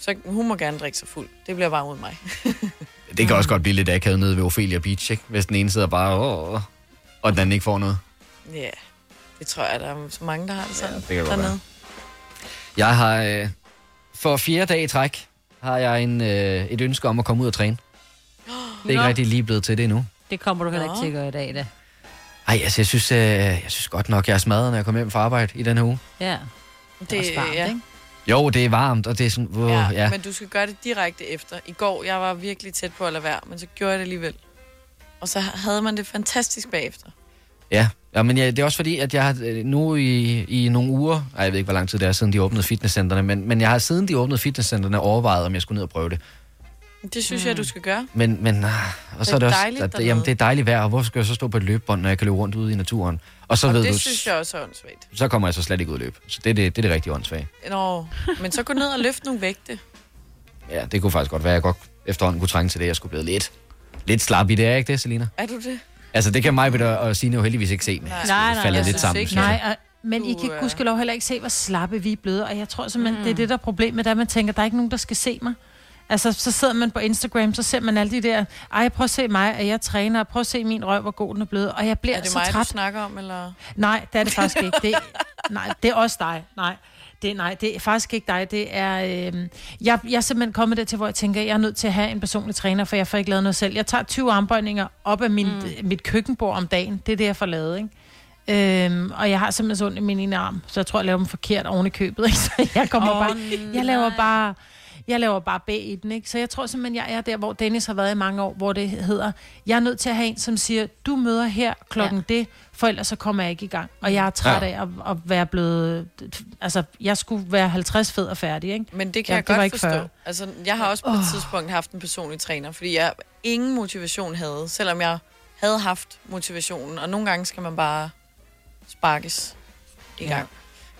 Så hun må gerne drikke sig fuld. Det bliver bare mod mig. Det kan også godt blive lidt akavet nede ved Ophelia Beach, ikke? Hvis den ene sidder bare, åh, og den anden ikke får noget. Ja, Det tror jeg, der er så mange, der har det sådan. det kan godt dernede. være. Jeg har øh, for fjerde dag i træk, har jeg en, øh, et ønske om at komme ud og træne. Det er ikke Nå. rigtig lige blevet til det endnu. Det kommer du heller ikke til at gøre i dag, da. Ej, altså, jeg synes, øh, jeg synes godt nok, jeg er smadret, når jeg kommer hjem fra arbejde i den her uge. Ja. Det også varmt, ja. ikke? Jo, det er varmt, og det er sådan... Uh, Ja, ja. men du skal gøre det direkte efter. I går, jeg var virkelig tæt på at lade være, men så gjorde jeg det alligevel. Og så havde man det fantastisk bagefter. Ja, ja men ja, det er også fordi, at jeg har øh, nu i, i nogle uger, ej, jeg ved ikke, hvor lang tid det er, siden de åbnede fitnesscentrene, men, men jeg har siden de åbnede fitnesscentrene overvejet, om jeg skulle ned og prøve det. Det synes mm. jeg, du skal gøre. Men, men ah, og så Det er er det også, dejligt at, dernede. jamen, det er dejligt vejr, og hvorfor skal jeg så stå på et løbebånd, når jeg kan løbe rundt ude i naturen? Og så og ved det du, synes jeg også er åndssvagt. så kommer jeg så slet ikke ud at løbe. Så det er det, det, er det rigtige åndssvage. Nå, men så gå ned og løft nogle vægte. Ja, det kunne faktisk godt være, at jeg godt efterhånden kunne trænge til det. Jeg skulle blive lidt, lidt slap i det, er ikke det, Selina? Er du det? Altså, det kan mig og og Signe jo heldigvis ikke se. Men Nej, nej, falder jeg lidt synes sammen. ikke. Nej, og, men I kan øh, gudskelov heller ikke se, hvor slappe vi er blevet. Og jeg tror simpelthen, mm. det er det, der er problemet, at man tænker, der er ikke nogen, der skal se mig. Altså, så sidder man på Instagram, så ser man alle de der, ej, prøv at se mig, at jeg træner, og prøv at se min røv, hvor god den er blevet. Og jeg bliver Er det så mig, træt. du snakker om, eller? Nej, det er det faktisk ikke. Det, nej, det er også dig. Nej. Det, nej, det er faktisk ikke dig. Det er, øh, jeg, jeg er simpelthen kommet der til, hvor jeg tænker, jeg er nødt til at have en personlig træner, for jeg får ikke lavet noget selv. Jeg tager 20 armbøjninger op af min, mm. mit køkkenbord om dagen. Det er det, jeg får lavet, ikke? Øhm, og jeg har simpelthen så ondt i min ene arm, så jeg tror, jeg laver dem forkert oven i købet. Ikke? Så jeg kommer oh, bare, jeg laver bare, jeg laver bare B i den, ikke? Så jeg tror simpelthen, jeg er der, hvor Dennis har været i mange år, hvor det hedder, jeg er nødt til at have en, som siger, du møder her klokken ja. det, for ellers så kommer jeg ikke i gang. Og jeg er træt Ja. af at, at være blevet, altså, jeg skulle være 50 fed og færdig, ikke? Men det kan Ja, jeg det var godt ikke forstå. før. Altså, jeg har også på et tidspunkt haft en personlig træner, fordi jeg ingen motivation havde, selvom jeg havde haft motivationen. Og nogle gange skal man bare sparkes i gang.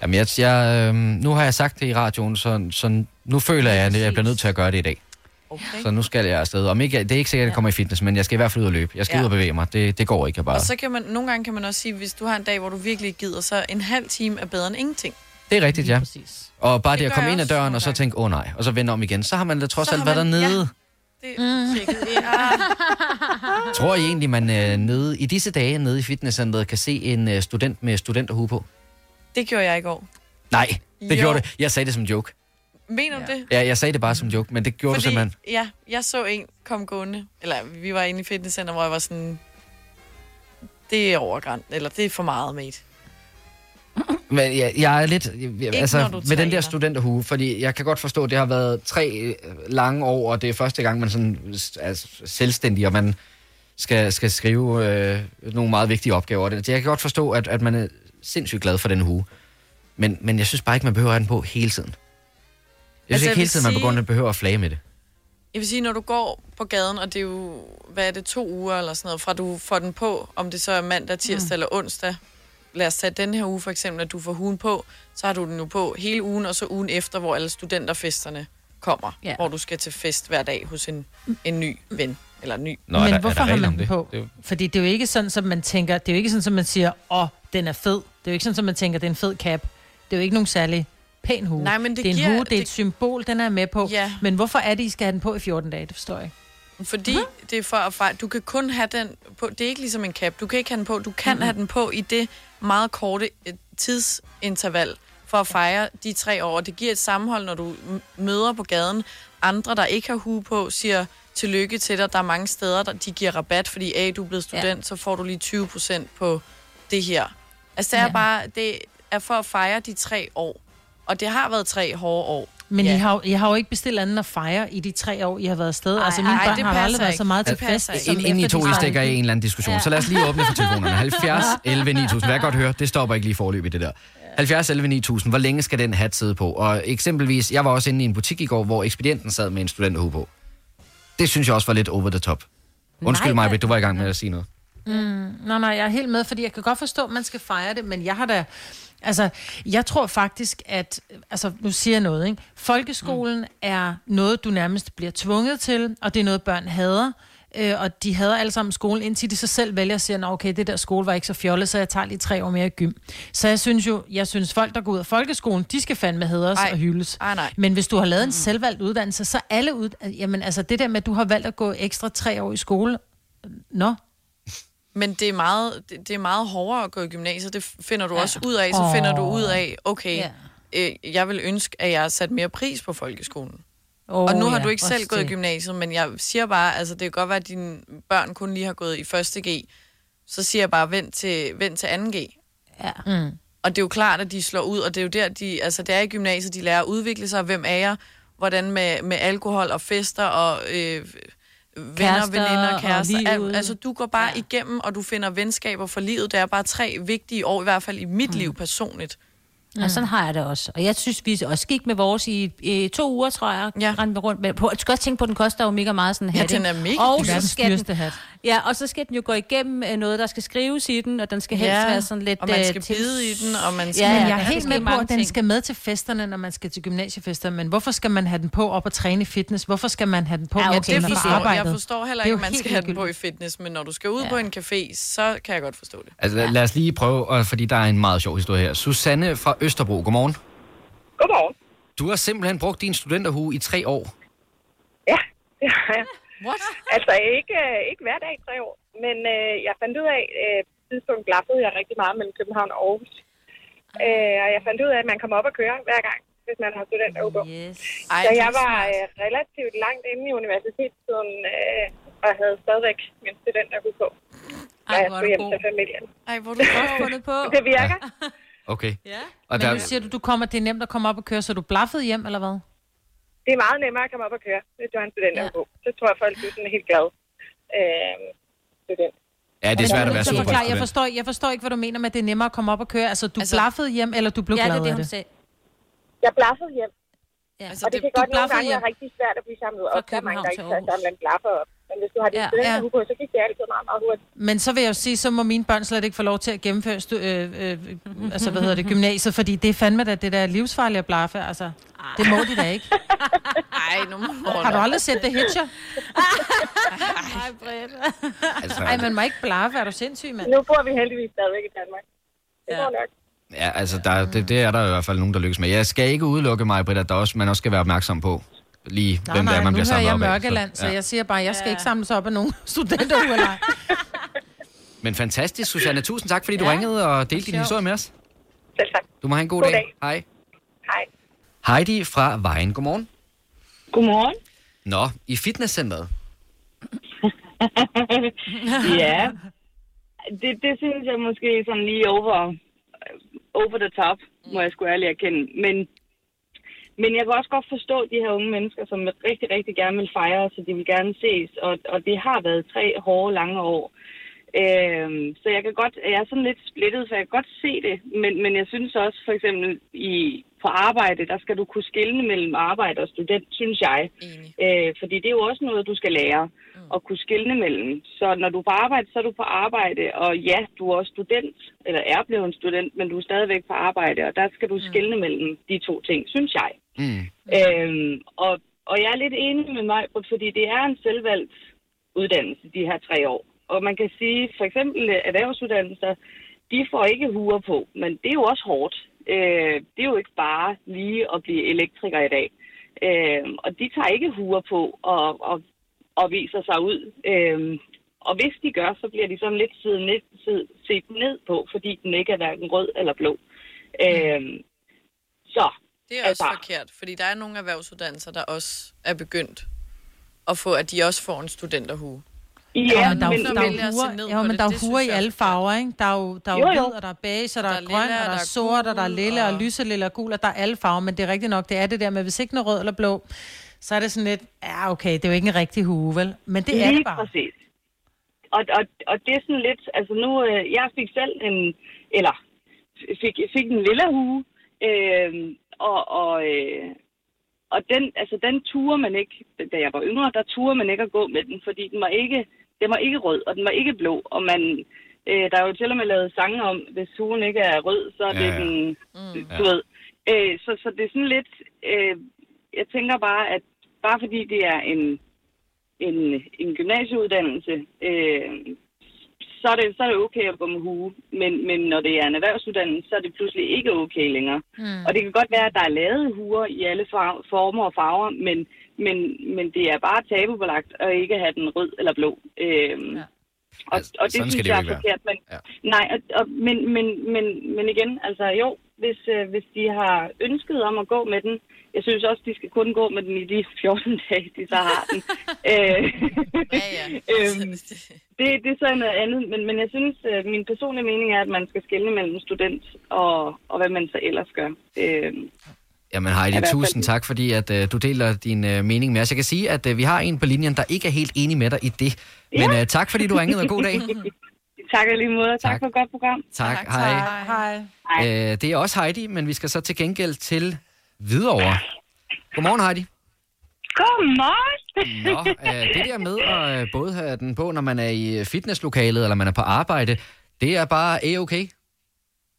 Jamen, jeg, jeg, øh, nu har jeg sagt det i radioen, så, så nu føler jeg, at jeg bliver nødt til at gøre det i dag. Okay. Så nu skal jeg afsted. Om ikke, det er ikke sikkert, at jeg kommer i fitness, men jeg skal i hvert fald ud og løbe. Jeg skal Ja. ud og bevæge mig. Det, det går ikke bare... Og så kan man, nogle gange kan man også sige, hvis du har en dag, hvor du virkelig gider, så en halv time er bedre end ingenting. Det er rigtigt, ja. Og bare det, Det at komme ind ad døren, og så tænke, åh oh, nej, og så vende om igen. Så har man da trods Så alt været dernede. Det mm. tjekket. Ja. Tror I egentlig, man øh, nede, i disse dage nede i fitnesscenteret kan se en øh, student med studenterhue på? Det gjorde jeg i går. Nej, det Jo. gjorde det. Jeg sagde det som joke. Mener du det? Ja, jeg sagde det bare som joke, men det gjorde du simpelthen. Ja, jeg så en kom gående, eller vi var inde i fitnesscenter, hvor jeg var sådan, det er overgrænsen, eller det er for meget, mate. Men jeg, jeg er lidt... Jeg, altså, med den der studenterhue, fordi jeg kan godt forstå, at det har været tre øh, lange år, og det er første gang, man sådan er selvstændig, og man skal, skal skrive øh, nogle meget vigtige opgaver. Det- Jeg kan godt forstå, at, at man er sindssygt glad for den hue. Men, men jeg synes bare ikke, man behøver at have den på hele tiden. Jeg synes Altså, ikke hele tiden, man sige- begynder at behøve at flage med det. Jeg vil sige, når du går på gaden, og det er jo, hvad er det, to uger eller sådan noget, fra du får den på, om det så er mandag, tirsdag mm. eller onsdag. Lad os tage den her uge for eksempel, at du får huen på, så har du den jo på hele ugen, og så ugen efter, hvor alle studenterfesterne kommer, Ja. hvor du skal til fest hver dag hos en, en ny ven, eller en ny. Nå, Men er der, hvorfor er der har man den det? på? det? er jo- Fordi det er jo ikke sådan, som man tænker, det er jo ikke sådan, som man siger, åh, den er fed. Det er jo ikke sådan, som man tænker, det er en fed cap. Det er jo ikke nogen særlig pæn hue. Nej, men det det er en giver- hue, det er et det- symbol, den er med på. Ja. Men hvorfor er det, I skal have den på i 14 dage? Det forstår jeg ikke. Fordi uh-huh. det er for at fejre. Du kan kun have den på. Det er ikke ligesom en cap. Du kan ikke have den på. Du kan Mhm. have den på i det meget korte øh, tidsinterval for at fejre de tre år. Det giver et sammenhold, når du møder på gaden. Andre, der ikke har hue på, siger tillykke til dig. Der er mange steder, der de giver rabat, fordi A, du er blevet student, ja. så får du lige 20 procent på det her. Altså det er Ja. bare, det er for at fejre de tre år. Og det har været tre hårde år. Men Ja. I, har, jo- I har jo ikke bestilt andet at fejre i de tre år, I har været afsted. Ej, altså, mine ej, børn det har aldrig været så meget til fest. som Ind, ind i to I stikker i en eller anden diskussion. Ja. Så lad os lige åbne for telefonerne. 70 11 9000. Hvad jeg godt høre, det stopper ikke lige forløb i det der. 70 11 9000. Hvor længe skal den hat sidde på? Og eksempelvis, jeg var også inde i en butik i går, hvor ekspedienten sad med en studenterhue på. Det synes jeg også var lidt over the top. Undskyld mig, du var i gang med at sige noget. Mm, nej, nej, jeg er helt med, fordi jeg kan godt forstå, at man skal fejre det, men jeg har da... Altså, jeg tror faktisk, at... Altså, nu siger jeg noget, ikke? Folkeskolen mm. er noget, du nærmest bliver tvunget til, og det er noget, børn hader. Øh, og de hader alle sammen skolen, indtil de så selv vælger og siger, "Nå, okay, det der skole var ikke så fjollet, så jeg tager lige tre år mere i gym. Så jeg synes jo, jeg synes folk, der går ud af folkeskolen, de skal fandme hædres Ej. og hyldes. Ej, nej. Men hvis du har lavet en selvvalgt uddannelse, så alle ud... Jamen, altså det der med, at du har valgt at gå ekstra tre år i skole, nå, Men det er, meget, det, det er meget hårdere at gå i gymnasiet. Det finder du Ja. også ud af. Så Åh. finder du ud af, okay, Ja. øh, jeg vil ønske, at jeg har sat mere pris på folkeskolen. Åh, og nu har ja, du ikke selv gået i det. gymnasiet, men jeg siger bare, altså det kan godt være, at dine børn kun lige har gået i første G. Så siger jeg bare, vent til, vent til 2. G. Ja. Mm. Og det er jo klart, at de slår ud, og det er jo der, de, altså det er i gymnasiet, de lærer at udvikle sig. Hvem er jeg? Hvordan med, med alkohol og fester og øh, venner, Kærester veninder, kærester. Al, livet. altså du går bare ja. igennem, og du finder venskaber for livet. Det er bare tre vigtige år, i hvert fald i mit mm. liv personligt. Og sådan har jeg det også. Og jeg synes, vi også gik med vores i, i to uger, tror jeg. Ja. Rendte rundt med. På, jeg skal også tænke på, at den koster jo mega meget sådan en Ja, den er mega og så skal den, hat. Ja, og så skal den jo gå igennem øh, noget, der skal skrives i den, og den skal helst Ja, være sådan lidt... og man øh, skal til- bide i den, og man skal- Ja, jeg er helt med på, at den ting. skal med til festerne, når man skal til gymnasiefester. Men hvorfor skal man have den på op og træne i fitness? Hvorfor skal man have den på, Ja, okay, man det er på forstår, arbejdet? jeg forstår heller Det er ikke, jo at man helt skal have den på i fitness, men når du skal ud ja. på en café, så kan jeg godt forstå det. Altså, lad- lad os lige prøve, og fordi der er en meget sjov historie her. Susanne fra Østerbro, godmorgen. Godmorgen. Du har simpelthen brugt din studenterhue i tre år. Ja, det har jeg. What? Altså ikke, øh, ikke hver dag i tre år, men øh, jeg fandt ud af, øh, på tidspunkt blaffede jeg rigtig meget mellem København og Aarhus. Øh, og jeg fandt ud af, at man kommer op og kører hver gang, hvis man har studenterhue på. Yes. Ej, Ej, så jeg var øh, relativt langt inde i universitetstiden, øh, og havde stadigvæk min studenterhue på. Da jeg hvor er skulle du hjem god. til familien. Ej, hvor er du godt fundet på. Det virker. Okay. Ja. Og Men der, nu siger du, du kommer, det er nemt at komme op og køre, så du blaffede hjem, eller hvad? Det er meget nemmere at komme op og køre, hvis du har en studenterhue på. Så tror jeg, folk er sådan helt glade. Øh, student. ja, det er svært at være super forklar, jeg, student. forstår, jeg forstår ikke, hvad du mener med, at det er nemmere at komme op og køre. Altså, du Altså- blaffede hjem, eller du blev Ja, det glad er det, af hun det? sagde. Jeg blaffede hjem. Ja. Altså, Og det det, kan du godt nogle gange hjem. være rigtig svært at blive samlet op. Der er mange, der ikke København kan til samle en blaffer op. Men hvis du har din Ja. ja, på, så gik det altid meget, meget hurtigt. Men så vil jeg jo sige, så må mine børn slet ikke få lov til at gennemføre stu- øh, øh, altså, hvad hedder det, gymnasiet, fordi det er fandme da det der livsfarlige at blaffe, altså. Det må de da ikke. ej, nu må Har du aldrig set The Hitcher? Ej, Britt. Altså, Ej, man må ikke blaffe, er du sindssyg, mand? Nu bor vi heldigvis stadigvæk i Danmark. Det går nok. ja, altså der, det, det er der i hvert fald nogen, der lykkes med. Jeg skal ikke udelukke mig, Britt, at der også, man også skal være opmærksom på lige, Nej, hvem det er, nej, man nu bliver hører samlet jeg op af. Mørkeland, så ja. jeg siger bare, jeg skal Ja. ikke samles op af nogen studenter eller Men fantastisk, Susanne. Tusind tak, fordi du Ja. ringede og delte din historie med os. Selv tak. Du må have en god, God dag. dag. Hej. Hej. Heidi fra Vejen. Godmorgen. Godmorgen. Nå, i fitnesscenteret. ja. Det, det synes jeg måske sådan lige over, over the top, må jeg sgu ærligt erkende. Men, men jeg kan også godt forstå de her unge mennesker, som rigtig, rigtig gerne vil fejre, så de vil gerne ses. Og, og det har været tre hårde, lange år. Øhm, så jeg kan godt, jeg er sådan lidt splittet, så jeg kan godt se det. Men, men jeg synes også for eksempel i, på arbejde, der skal du kunne skille mellem arbejde og student, synes jeg. Øh, fordi det er jo også noget, du skal lære at kunne skille mellem. Så når du er på arbejde, så er du på arbejde, og ja, du er også student, eller er blevet en student, men du er stadigvæk på arbejde, og der skal du skille mellem de to ting, synes jeg. Mm. Øhm, og, og jeg er lidt enig med mig, fordi det er en selvvalgt uddannelse, de her tre år. Og man kan sige, for eksempel øh, erhvervsuddannelser, de får ikke huer på, men det er jo også hårdt. Øh, det er jo ikke bare lige at blive elektriker i dag. Øh, og de tager ikke huer på og, og, og viser sig ud. Øh, og hvis de gør, så bliver de sådan lidt siden ned, siden, set ned på, fordi den ikke er hverken rød eller blå. Øh, så det er også Altså- forkert, fordi der er nogle erhvervsuddannelser, der også er begyndt at få, at de også får en studenterhue. Ja, men der er er se huer, ja, men der er det jo huer i er alle farver, ikke? Der er jo, der er jo, Jo, jo. hvid, og der er beige, og der, Der er er grøn, lilla, og der er er sort, og der er lille, og og- lyselille og gul, og der er alle farver, men det er rigtigt nok, det er det der med, hvis ikke den er rød eller blå, så er det sådan lidt, ja okay, det er jo ikke en rigtig hue, vel? Men det er det Lige bare. præcis. Og, og, og det er sådan lidt, altså nu, øh, jeg fik selv en, eller fik, fik en lille hue, øh, og, og, øh, og den, altså den ture man ikke, da jeg var yngre, der ture man ikke at gå med den, fordi den var ikke, den var ikke rød, og den var ikke blå, og man, øh, der er jo til og med lavet sange om, hvis huen ikke er rød, så er Ja, det ja. den, Mm. du ved. Øh, så, så det er sådan lidt, øh, jeg tænker bare, at bare fordi det er en, en, en gymnasieuddannelse, øh, så, er det, så er det okay at gå med hue. Men, men når det er en erhvervsuddannelse, så er det pludselig ikke okay længere. Mm. Og det kan godt være, at der er lavet huer i alle far- former og farver, men, men, men det er bare tabubelagt at ikke have den rød eller blå. Øh, ja. Og, Altså, og det synes det jeg er forkert. Men, Ja. Nej, og, og, men, men, men, men igen, altså jo, hvis, øh, hvis de har ønsket om at gå med den, jeg synes også, de skal kun gå med den i de 14 dage, de så har den. øh, Ja, ja. øhm, det, det er så noget andet, men, men jeg synes, øh, min personlige mening er, at man skal skelne mellem student og, og hvad man så ellers gør. Øh, Jamen Heidi, Ja, tusind tak, fordi at, uh, du deler din uh, mening med os. Jeg kan sige, at uh, vi har en på linjen, der ikke er helt enig med dig i det. Men uh, tak, fordi du ringede, og god dag. tak og lige måde, og tak, Tak. for et godt program. Tak, hej. Hej. Uh, det er også Heidi, men vi skal så til gengæld til Hvidovre. Godmorgen, Heidi. Godmorgen. Nå, uh, det der med at uh, både have den på, når man er i fitnesslokalet, eller man er på arbejde, det er bare a-okay.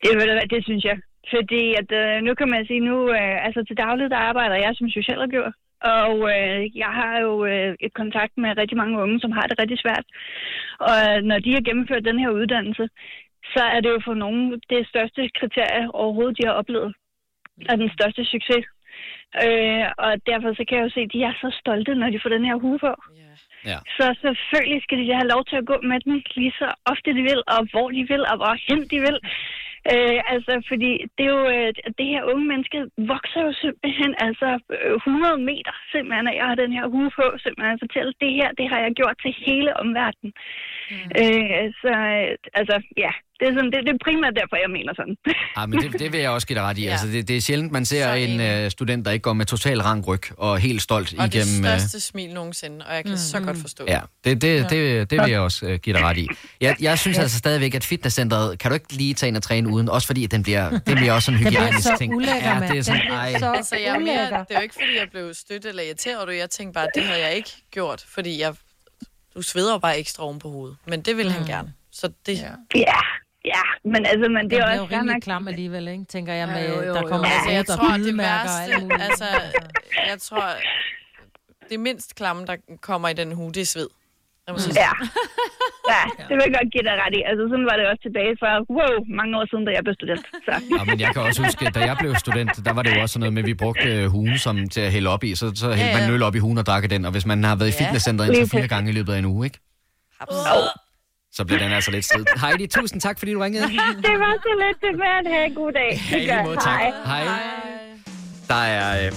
Det, ved du hvad, det synes jeg. Fordi at, øh, nu kan man sige, nu, øh, altså til daglig, der arbejder jeg som socialrådgiver. Og øh, jeg har jo øh, et kontakt med rigtig mange unge, som har det rigtig svært. Og øh, når de har gennemført den her uddannelse, så er det jo for nogen det største kriterie overhovedet, de har oplevet. Og den største succes. Øh, og derfor så kan jeg jo se, at de er så stolte, når de får den her hue på. Ja. Så selvfølgelig skal de have lov til at gå med den lige så ofte de vil, og hvor de vil, og hvorhen de vil. Øh, altså, fordi det er jo, øh, det her unge menneske vokser jo simpelthen altså øh, 100 meter, simpelthen, at jeg har den her hue på, simpelthen at fortælle, det her, det har jeg gjort til hele omverdenen. Mm. Øh, så, øh, altså, ja, det er, sådan, det, det er primært derfor, jeg mener sådan. Ah, men det, det vil jeg også give dig ret i. Ja. Altså, det, det er sjældent, man ser en uh, student, der ikke går med total rank ryg og helt stolt Og det igennem... øh, største smil nogensinde, og jeg kan så godt forstå Ja, det, det, det, det vil jeg også uh, give dig ret i. Jeg, jeg synes altså stadigvæk, at fitnesscenteret, kan du ikke lige tage ind og træne uden? Også fordi, at den bliver, det bliver også sådan en hygiejnisk ting. ulækker, ja, det er sådan, ej. så Altså, jeg er mere, det er jo ikke, fordi jeg blev stødt eller irriteret det. Jeg tænkte bare, at det havde jeg ikke gjort, fordi jeg, du sveder bare ekstra oven på hovedet. Men det vil han gerne. Så det... Ja. Ja, ja, men altså, men det Den er også jo fair rimelig nok. klam alligevel, ikke? Tænker jeg, med, Jo, jo, der jo. kommer Altså, ja, jeg og tror, det værste, altså, jeg tror, det mindst klamme, der kommer i den hue, det er sved. Jeg må sige. Ja. ja, det vil jeg godt give dig ret i. Altså, sådan var det også tilbage for, wow, mange år siden, da jeg blev student. Så. Ja, men jeg kan også huske, da jeg blev student, der var det jo også sådan noget med, at vi brugte øh, hugen som, til at hælde op i. Så, så hældte Ja, man ja. en øl op i hugen og drak den. Og hvis man har været i Ja. fitnesscenteret indtil fire gange i løbet af en uge, ikke? Så bliver den altså lidt strid. Heidi, tusind tak, fordi du ringede. det var så lidt at have en god dag. Ja, i lige måde, tak. Hej. Der er, øh,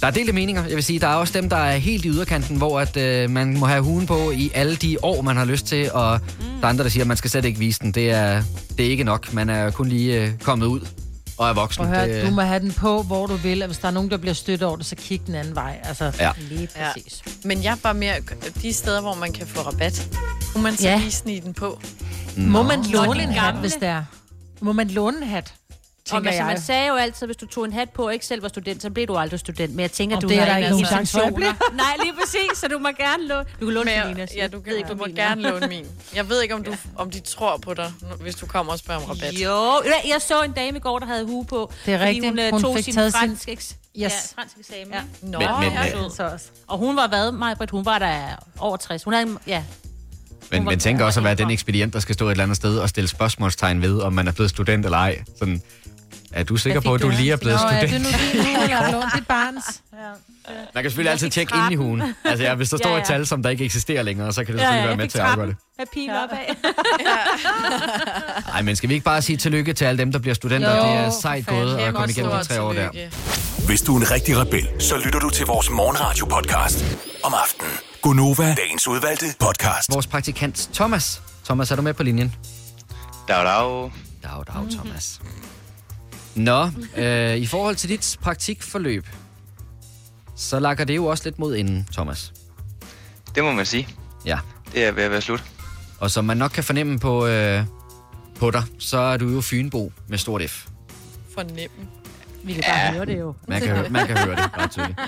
der er delte meninger. Jeg vil sige, der er også dem, der er helt i yderkanten, hvor at, øh, man må have hugen på i alle de år, man har lyst til, og mm. der er andre, der siger, at man skal slet ikke vise den. Det er, det er ikke nok. Man er kun lige øh, kommet ud og er voksen. Prøv at det, du må have den på, hvor du vil, og hvis der er nogen, der bliver stødt over det, så kig den anden vej. Altså, Ja. lige præcis. Ja. Men jeg er bare mere... De steder, hvor man kan få rabat, kunne man så Ja. lige snige den på? Må man Nå, låne en hat, hvis det er? Må man låne en hat? Og Tænker altså, jeg. man sagde jo altid, hvis du tog en hat på og ikke selv var student, så blev du aldrig student. Men jeg tænker, Om du det er har der ikke ikke nogen intentioner. Nej, lige præcis, så du må gerne låne. Du kan låne jeg- Selinas. Ja, du, kan, du må gerne låne min. Jeg ved ikke, om, du, om de tror på dig, hvis du kommer og spørger om rabat. Jo, jeg- jeg så en dame i går, der havde hue på. Det er rigtigt. Hun, øh, Hun tog fik sin taget sin- fransk, eks- Yes. ja, fransk eksamen. Ja. Nå, Men- men, øh, så også. Og hun var hvad, Majbrit? Hun var der over 60. Hun havde, ja, Men, men tænk også at være den ekspedient, der skal stå et eller andet sted og stille spørgsmålstegn ved, om man er blevet student eller ej. Sådan, er du sikker på, at du lige er blevet Nå, student? er det nu din hue, eller har lånt dit barns? Man kan selvfølgelig altid tjekke ind i hugen. Altså ja, hvis der står Ja, et ja. tal, som der ikke eksisterer længere, så kan det ja, ja, selvfølgelig være med til at afgøre det. Med pil opad. Nej, men skal vi ikke bare sige tillykke til alle dem, der bliver studenter? Jo, det er sejt gået at komme igennem de tre år der. Hvis du er en rigtig rebel, så lytter du til vores morgenradio-podcast om aftenen. Gunova, dagens udvalgte podcast. Vores praktikant Thomas. Thomas, er du med på linjen? Dag, dag. Dag, dag, Thomas. Nå, øh, i forhold til dit praktikforløb, så lakker det jo også lidt mod inden, Thomas. Det må man sige. Ja. Det er ved at være slut. Og som man nok kan fornemme på, øh, på dig, så er du jo Fynbo med stort F. Fornemme. Vi kan bare høre det jo. Man kan, høre, man kan høre det ret tydeligt.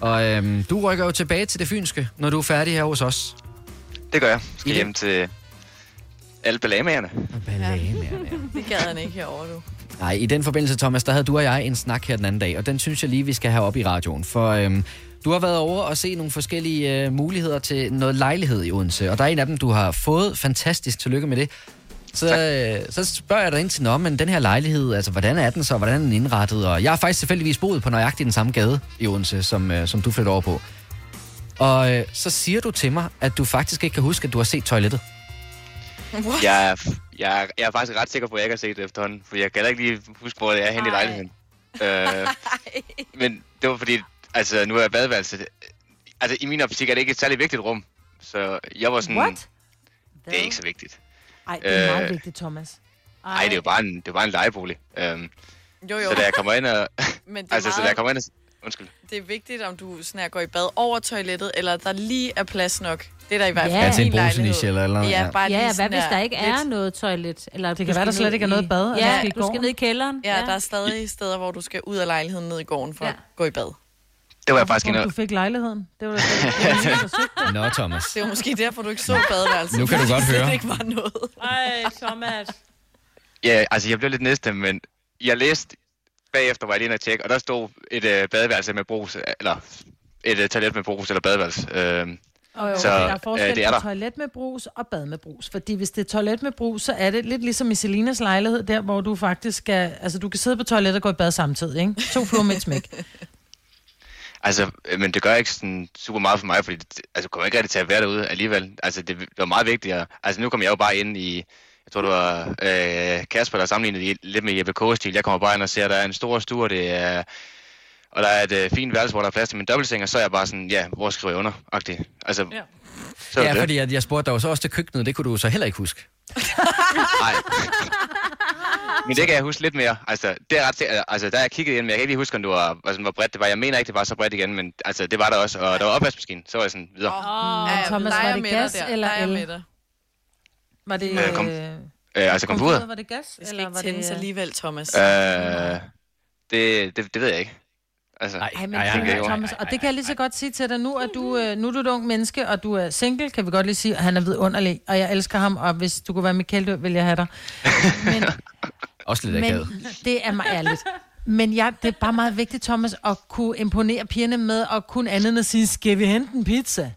Og øhm, du rykker jo tilbage til det fynske, når du er færdig her hos os. Det gør jeg. I Skal det- hjem til alle ballamagerne. Det gad han ikke herovre, du. Nej, i den forbindelse, Thomas, der havde du og jeg en snak her den anden dag, og den synes jeg lige, vi skal have op i radioen. For øhm, du har været over og se nogle forskellige øh, muligheder til noget lejlighed i Odense, og der er en af dem, du har fået. Fantastisk, tillykke med det. Så, øh, så spørger jeg dig ind til, Nå, men den her lejlighed, altså hvordan er den så, hvordan er den indrettet? Og jeg har faktisk tilfældigvis boet på nøjagtigt den samme gade i Odense, som, øh, som du flytter over på. Og øh, så siger du til mig, at du faktisk ikke kan huske, at du har set toilettet. Jeg er, jeg, er, jeg er faktisk ret sikker på, at jeg ikke har set det efterhånden, for jeg kan da ikke lige huske, hvor jeg er henne i lejligheden. Øh, men det var fordi, altså nu er badeværelset, altså i min optik er det ikke et særligt vigtigt rum, så jeg var sådan, What? det er ikke så vigtigt. Ej, det er meget Øh, vigtigt, Thomas. Nej, det er jo bare en, det er bare en lejebolig. Øhm, Jo, jo. Så da jeg kommer ind og... Men det altså, så da meget- jeg kommer ind og... Undskyld. Det er vigtigt, om du sådan her går i bad over toilettet, eller der lige er plads nok. Det er der i hvert Ja. fald Ja, til en lejlighed. eller- eller- Ja, ja. bare lige Ja, hvad hvis der ikke er lidt- noget toilet? Eller Det kan være, der slet ikke er noget bad, og Ja, skal du skal ned i kælderen. Ja, der er stadig steder, hvor du skal ud af lejligheden ned i gården for ja. at gå i bad. Det var jeg faktisk inde du fik lejligheden. Det var da Nå, Thomas. Det var måske derfor, du ikke så badeværelset. Nu kan du godt høre. Det ikke var noget. Ej, Thomas. Ja, altså jeg blev lidt nedstemt, men jeg læste bagefter, var jeg lige inde og tjekke, og der stod et øh, badeværelse med brus, eller et øh, toilet med brus, eller badeværelse. Øh, Og jo, så der er øh, forskel det er på der. toilet med brus og bad med brus. Fordi hvis det er toilet med brus, så er det lidt ligesom i Selinas lejlighed, der hvor du faktisk skal... Altså, du kan sidde på toilettet og gå i bad samtidig, ikke? To fluer med et smæk. Altså, øh, men det gør ikke sådan super meget for mig, fordi det, altså, kommer ikke rigtig til at være derude alligevel. Altså, det, var meget vigtigere. Altså, nu kommer jeg jo bare ind i, jeg tror, det var øh, Kasper, der sammenlignede det lidt med Jeppe K-stil. Jeg kommer bare ind og ser, at der er en stor stue, og det er, og der er et øh, fint værelse, hvor der er plads til min dobbeltseng, og så er jeg bare sådan, ja, hvor skriver jeg under? -agtig. Altså, ja. så Ja, det. fordi at jeg spurgte dig så også til køkkenet, det kunne du så heller ikke huske. Nej. Men det kan jeg huske lidt mere. Altså, det er ret, til- altså, der er jeg kigget ind, men jeg kan ikke lige huske, om det var, altså, hvor bredt det var. Jeg mener ikke, det var så bredt igen, men altså, det var der også. Og der var opvaskemaskine, så var jeg sådan videre. Oh, Ja, Thomas, var det gas der. eller el? Var det... Øh, kom- øh, Øh, altså komfuret? Var det gas? Det skal eller ikke var tændes det... alligevel, Thomas. Øh, det, det, det ved jeg ikke. Altså, Ej, men ej, ej, ej, Thomas, og det kan jeg lige så godt sige til dig nu, at du, øh, nu er du et ung menneske, og du er single, kan vi godt lige sige, og han er vidunderlig, og jeg elsker ham, og hvis du kunne være Michael, Dø, vil jeg have dig. Også lidt akavet. Men det er mig ærligt. Men ja, det er bare meget vigtigt, Thomas, at kunne imponere pigerne med, og kun andet end at sige, skal vi hente en pizza?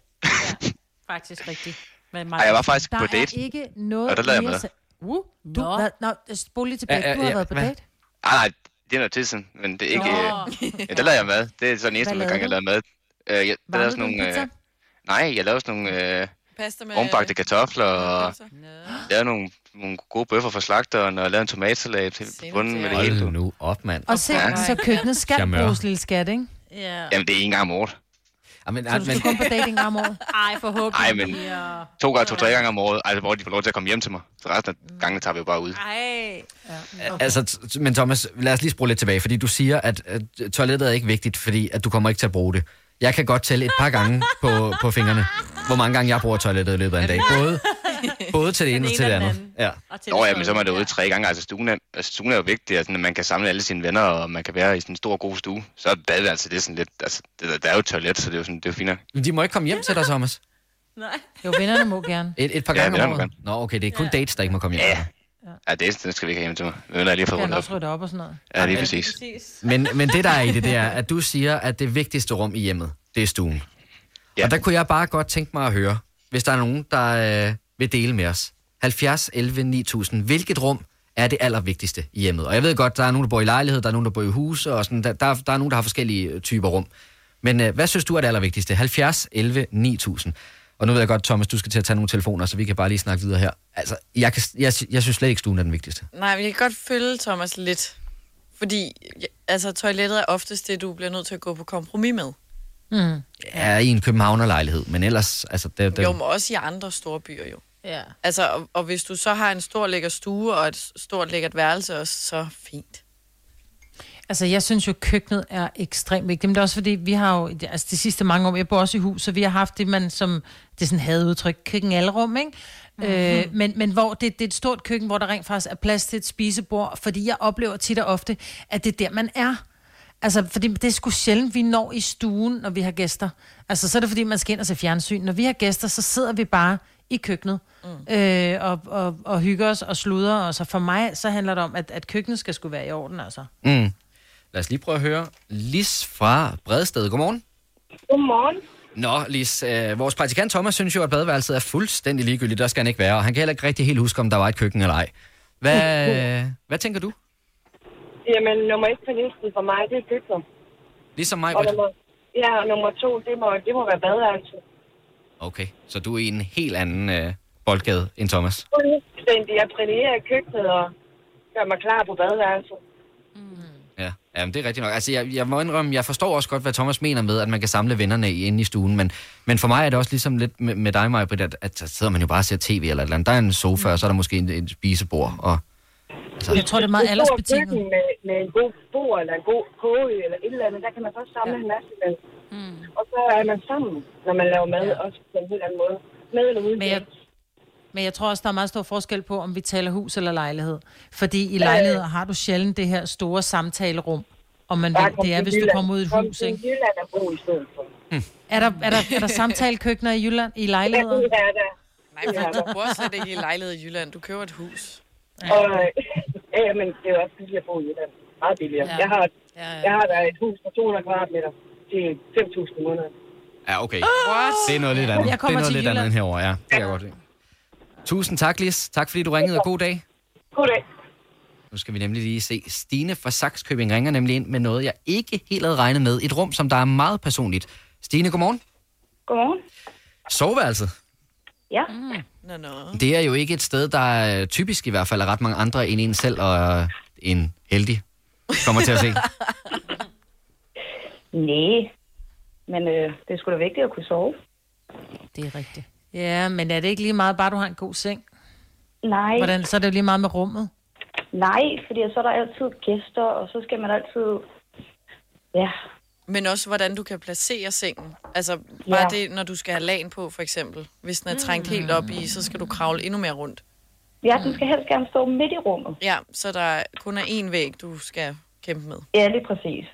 Faktisk rigtigt. Men Ej, jeg var faktisk Der på date. er ikke noget Og der lavede jeg med. sa- Uh, du, Nå. hvad, nå, spol lige tilbage. Ja, ja, Du har ja, været på hvad? date. Ah, nej, det er noget tid siden, men det er ikke... Øh, ja, der lavede jeg mad. Det er sådan den eneste Hvad gang, jeg lavede lavede mad. Øh, jeg, der lavede sådan nogle... Øh, nej, jeg lavede sådan nogle... Øh, Pasta med... ovenbagte kartofler, og lavede nogle, nogle gode bøffer fra slagteren, og lavede en tomatsalat til bunden med det hele. Hold nu op, mand. Og se, Ja. så køkkenet skal bruges, lille skat, ikke? Ja. Jamen, det er en gang om året. Jamen, Så du skal kun på gang om året. Ej, forhåbentlig. Ej, men to gange, to-tre gange om året, altså, hvor de får lov til at komme hjem til mig. Så resten af gangene tager vi jo bare ud. Ej. Okay. Altså, men Thomas, lad os lige spole lidt tilbage, fordi du siger, at, at toilettet er ikke vigtigt, fordi at du kommer ikke til at bruge det. Jeg kan godt tælle et par gange på, på fingrene, hvor mange gange jeg bruger toilettet i løbet af en dag. Både, både til det ene og til det andet. Ja. Nå ja, men så er man derude tre gange. Altså, stuen er, altså, stuen er jo vigtig, altså, at man kan samle alle sine venner, og man kan være i sådan en stor, god stue. Så er badeværelse, det er sådan lidt... Altså, det, der er jo et toilet, så det er jo, sådan, det er fint. Men de må ikke komme hjem til dig, Thomas. Nej. Jo, vennerne må gerne. Et, et par Ja, gange om vennerne året. Nå, okay, det er kun dates, der ikke må komme hjem. Ja. Ja, det, er- det skal vi ikke have hjem til mig. Men jeg lige fået rundt op. også rydde op og sådan noget? Ja, lige præcis. Men, men det, der er i det, det er, at du siger, at det vigtigste rum i hjemmet, det er stuen. Ja. Og der kunne jeg bare godt tænke mig at høre, hvis der er nogen, der øh, vil dele med os. 70 11 9000. Hvilket rum er det allervigtigste i hjemmet? Og jeg ved godt, der er nogen, der bor i lejlighed, der er nogen, der bor i huse, og sådan, der, der, der er nogen, der har forskellige øh, typer rum. Men øh, hvad synes du er det allervigtigste? 70 11 9000. Og nu ved jeg godt, Thomas, du skal til at tage nogle telefoner, så vi kan bare lige snakke videre her. Altså, jeg, kan, jeg, jeg synes slet ikke, stuen er den vigtigste. Nej, men jeg kan godt følge Thomas lidt. Fordi ja, altså, toilettet er oftest det, du bliver nødt til at gå på kompromis med. Mm. Er i en københavnerlejlighed, men ellers... Altså, det, det, Jo, men også i andre store byer jo. Ja. Altså, og, og hvis du så har en stor lækker stue og et stort lækkert værelse også, så fint. Altså, jeg synes jo, køkkenet er ekstremt vigtigt. Men det er også fordi, vi har jo, altså de sidste mange år, jeg bor også i hus, så vi har haft det, man som, det er sådan havde udtryk, køkkenalrum, ikke? Mm-hmm. Øh, men, men hvor det, det er et stort køkken, hvor der rent faktisk er plads til et spisebord, fordi jeg oplever tit og ofte, at det er der, man er. Altså, fordi det er sgu sjældent, vi når i stuen, når vi har gæster. Altså, så er det fordi, man skal ind og se fjernsyn. Når vi har gæster, så sidder vi bare i køkkenet mm. øh, og, og, og hygger os og sluder. Og så for mig, så handler det om, at, at køkkenet skal skulle være i orden, altså. Mm. Lad os lige prøve at høre. Lis fra Bredsted. Godmorgen. Godmorgen. Nå, Lis, øh, vores praktikant Thomas synes jo, at badeværelset er fuldstændig ligegyldigt. Der skal han ikke være, og han kan heller ikke rigtig helt huske, om der var et køkken eller ej. Hvad, øh, hvad tænker du? Jamen, nummer et på listen for mig, det er køkkenet. Ligesom mig, Og nummer, ja, og nummer to, det må, det må være badeværelset. Okay, så du er i en helt anden øh, boldgade end Thomas. Fuldstændig. Jeg brillerer i køkkenet og gør mig klar på badeværelset. Ja, Jamen, det er rigtigt nok. Altså, jeg, jeg må indrømme, jeg forstår også godt, hvad Thomas mener med, at man kan samle vennerne i- inde i stuen, men, men for mig er det også ligesom lidt med, med dig, Maja, at, at så sidder man jo bare og ser tv eller et eller andet. Der er en sofa, og så er der måske en, en spisebord, og Altså, jeg tror, det er meget aldersbetinget. Med, med en god bord eller en god koge eller et eller andet, der kan man først samle ja. en masse vel. Mm. Og så er man sammen, når man laver mad, ja. også på en helt anden måde. Med eller uden Men jeg, men jeg tror også, der er meget stor forskel på, om vi taler hus eller lejlighed. Fordi i Øh. lejlighed har du sjældent det her store samtalerum, om man vil. Det er, hvis du kommer ud i et Kom hus, til ikke? Jylland og bo i stedet for. Er der, er der, er der samtalekøkkener i Jylland, i lejligheder? Ja, det er der. Nej, for du bor slet ikke i lejlighed i Jylland. Du køber et hus. Og, ja, men det er jo også billigere at bo i Jylland. Meget billigere. Ja. Ja. Jeg, har, Ja, ja. jeg har der et hus på 200 kvadratmeter til 5.000 måneder. ja, okay. What? Det er noget lidt andet. Jeg Det er kommer noget til lidt andet Jylland. end herovre, ja. Det kan jeg godt lide. Tusind tak, Lis. Tak fordi du ringede, og god dag. God dag. Nu skal vi nemlig lige se. Stine fra Saxkøbing ringer nemlig ind med noget, jeg ikke helt havde regnet med. Et rum, som der er meget personligt. Stine, godmorgen. Godmorgen. Soveværelset. Ja. Mm. Nå, nå. Det er jo ikke et sted, der er typisk i hvert fald er ret mange andre end en selv og en heldig kommer til at se. Nej. Men øh, det er sgu da vigtigt at kunne sove. Det er rigtigt. Ja, men er det ikke lige meget, bare du har en god seng? Nej. Hvordan, så er det jo lige meget med rummet. Nej, fordi så er der altid gæster, og så skal man altid... Ja. Men også, hvordan du kan placere sengen. Altså, bare Ja. det, når du skal have lagen på, for eksempel. Hvis den er trængt helt op i, så skal du kravle endnu mere rundt. Ja, den skal helst gerne stå midt i rummet. Ja, så der kun er én væg, du skal kæmpe med. Ja, lige præcis.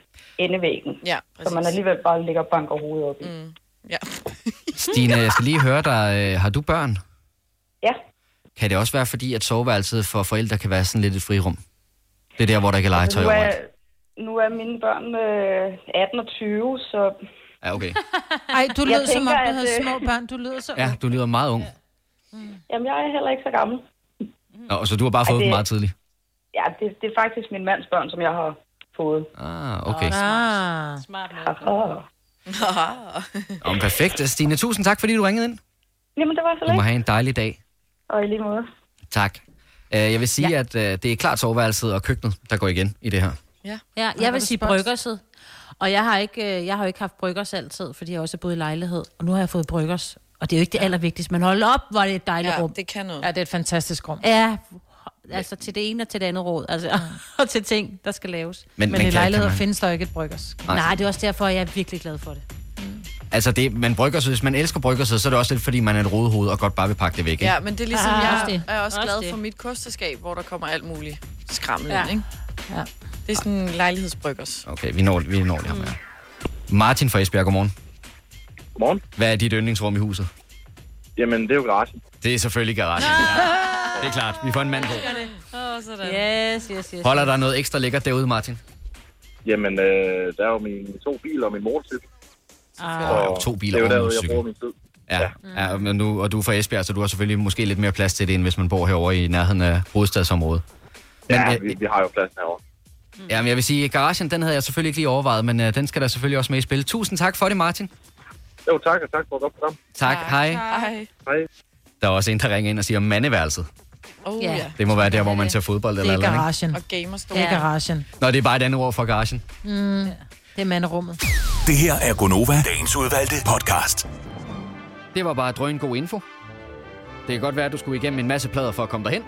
Endevæggen. Ja, Så man alligevel bare ligger og banker hovedet op i. Mm. Ja. Stine, jeg skal lige høre dig. øh, Har du børn? Ja. Kan det også være fordi, at soveværelset for forældre kan være sådan lidt et frirum? Det er der, hvor der kan legetøj nu, er, overalt. nu er mine børn øh, 18 og 20, så... Ja, okay. Ej, du lød som om, du havde at, øh, små børn. Du lyder så... Ja, du lyder meget ung. Jamen, jeg er heller ikke så gammel. Nå, så du har bare Ej, fået dem det- meget tidligt? Ja, det, det er faktisk min mands børn, som jeg har fået. Ah, okay. Ah. Smart. Om perfekt. Stine, tusind tak, fordi du ringede ind. Jamen, det var så Du må lidt. have en dejlig dag. Og i lige måde. Tak. Uh, jeg vil sige, ja. at uh, det er klart soveværelset og køkkenet, der går igen i det her. Ja, ja jeg vil sige bryggerset. Og jeg har, ikke, øh, jeg har jo ikke haft bryggers altid, fordi jeg også har boet i lejlighed. Og nu har jeg fået bryggers. Og det er jo ikke det allervigtigste, men hold op, hvor er det et dejligt Ja, rum. det kan noget. Ja, det er et fantastisk rum. Ja, altså til det ene og til det andet råd. Altså, og til ting, der skal laves. Men- Men, men i lejligheder man- findes der jo ikke et bryggers. Nej. Nej, det er også derfor, jeg er virkelig glad for det. Altså, det, man brygger sig, hvis man elsker bryggerset, så er det også lidt, fordi man er et rodehoved og godt bare vil pakke det væk. Ikke? Ja, men det er ligesom, Ah, jeg også er også Også glad det. for mit kosteskab, hvor der kommer alt muligt skrammel Ja. ind, ikke? Ja. Det er sådan en lejlighedsbryggers. Okay, vi når, vi når det her med. Martin fra Esbjerg, godmorgen. Godmorgen. Hvad er dit yndlingsrum i huset? Jamen, det er jo garagen. Det er selvfølgelig garagen. Ja. Det er klart, vi får en mand på. Åh, oh, sådan. Yes, yes, yes. Holder der noget ekstra lækkert derude, Martin? Jamen, øh, der er jo mine to biler og min motorcykel. Ah. Og to biler det er og jo der, jeg motorcykel. bruger min tid. Ja, ja men nu, og du er fra Esbjerg, så du har selvfølgelig måske lidt mere plads til det, end hvis man bor herovre i nærheden af hovedstadsområdet. Men, Ja, øh, vi, vi har jo pladsen herovre. Ja, men jeg vil sige, garagen, den havde jeg selvfølgelig ikke lige overvejet, men uh, den skal der selvfølgelig også med i spil. Tusind tak for det, Martin. Jo, tak, og tak for et godt program. Tak, hej. Hej. Hej. Der er også en, der ringer ind og siger mandeværelset. Oh, Ja. Det må være der, hvor man ser fodbold Det eller er eller andet. garagen. Og gamerstol. Det er garagen. Nå, det er bare et andet ord for garagen. Mm. Det er manderummet. Det her er Gonova, dagens udvalgte podcast. Det var bare drøn god info. Det kan godt være, at du skulle igennem en masse plader for at komme derhen.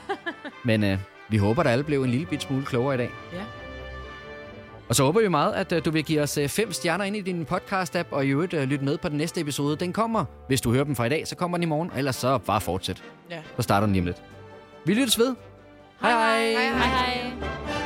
Men uh, vi håber, at alle blev en lille bit smule klogere i dag. Ja. Og så håber vi meget, at uh, du vil give os uh, fem stjerner ind i din podcast-app, og i øvrigt uh, lytte med på den næste episode. Den kommer, hvis du hører dem fra i dag, så kommer den i morgen, og ellers så bare fortsæt. Ja. Så starter den lige om lidt. Vi lyttes ved. Hej hej. Hej, hej. hej.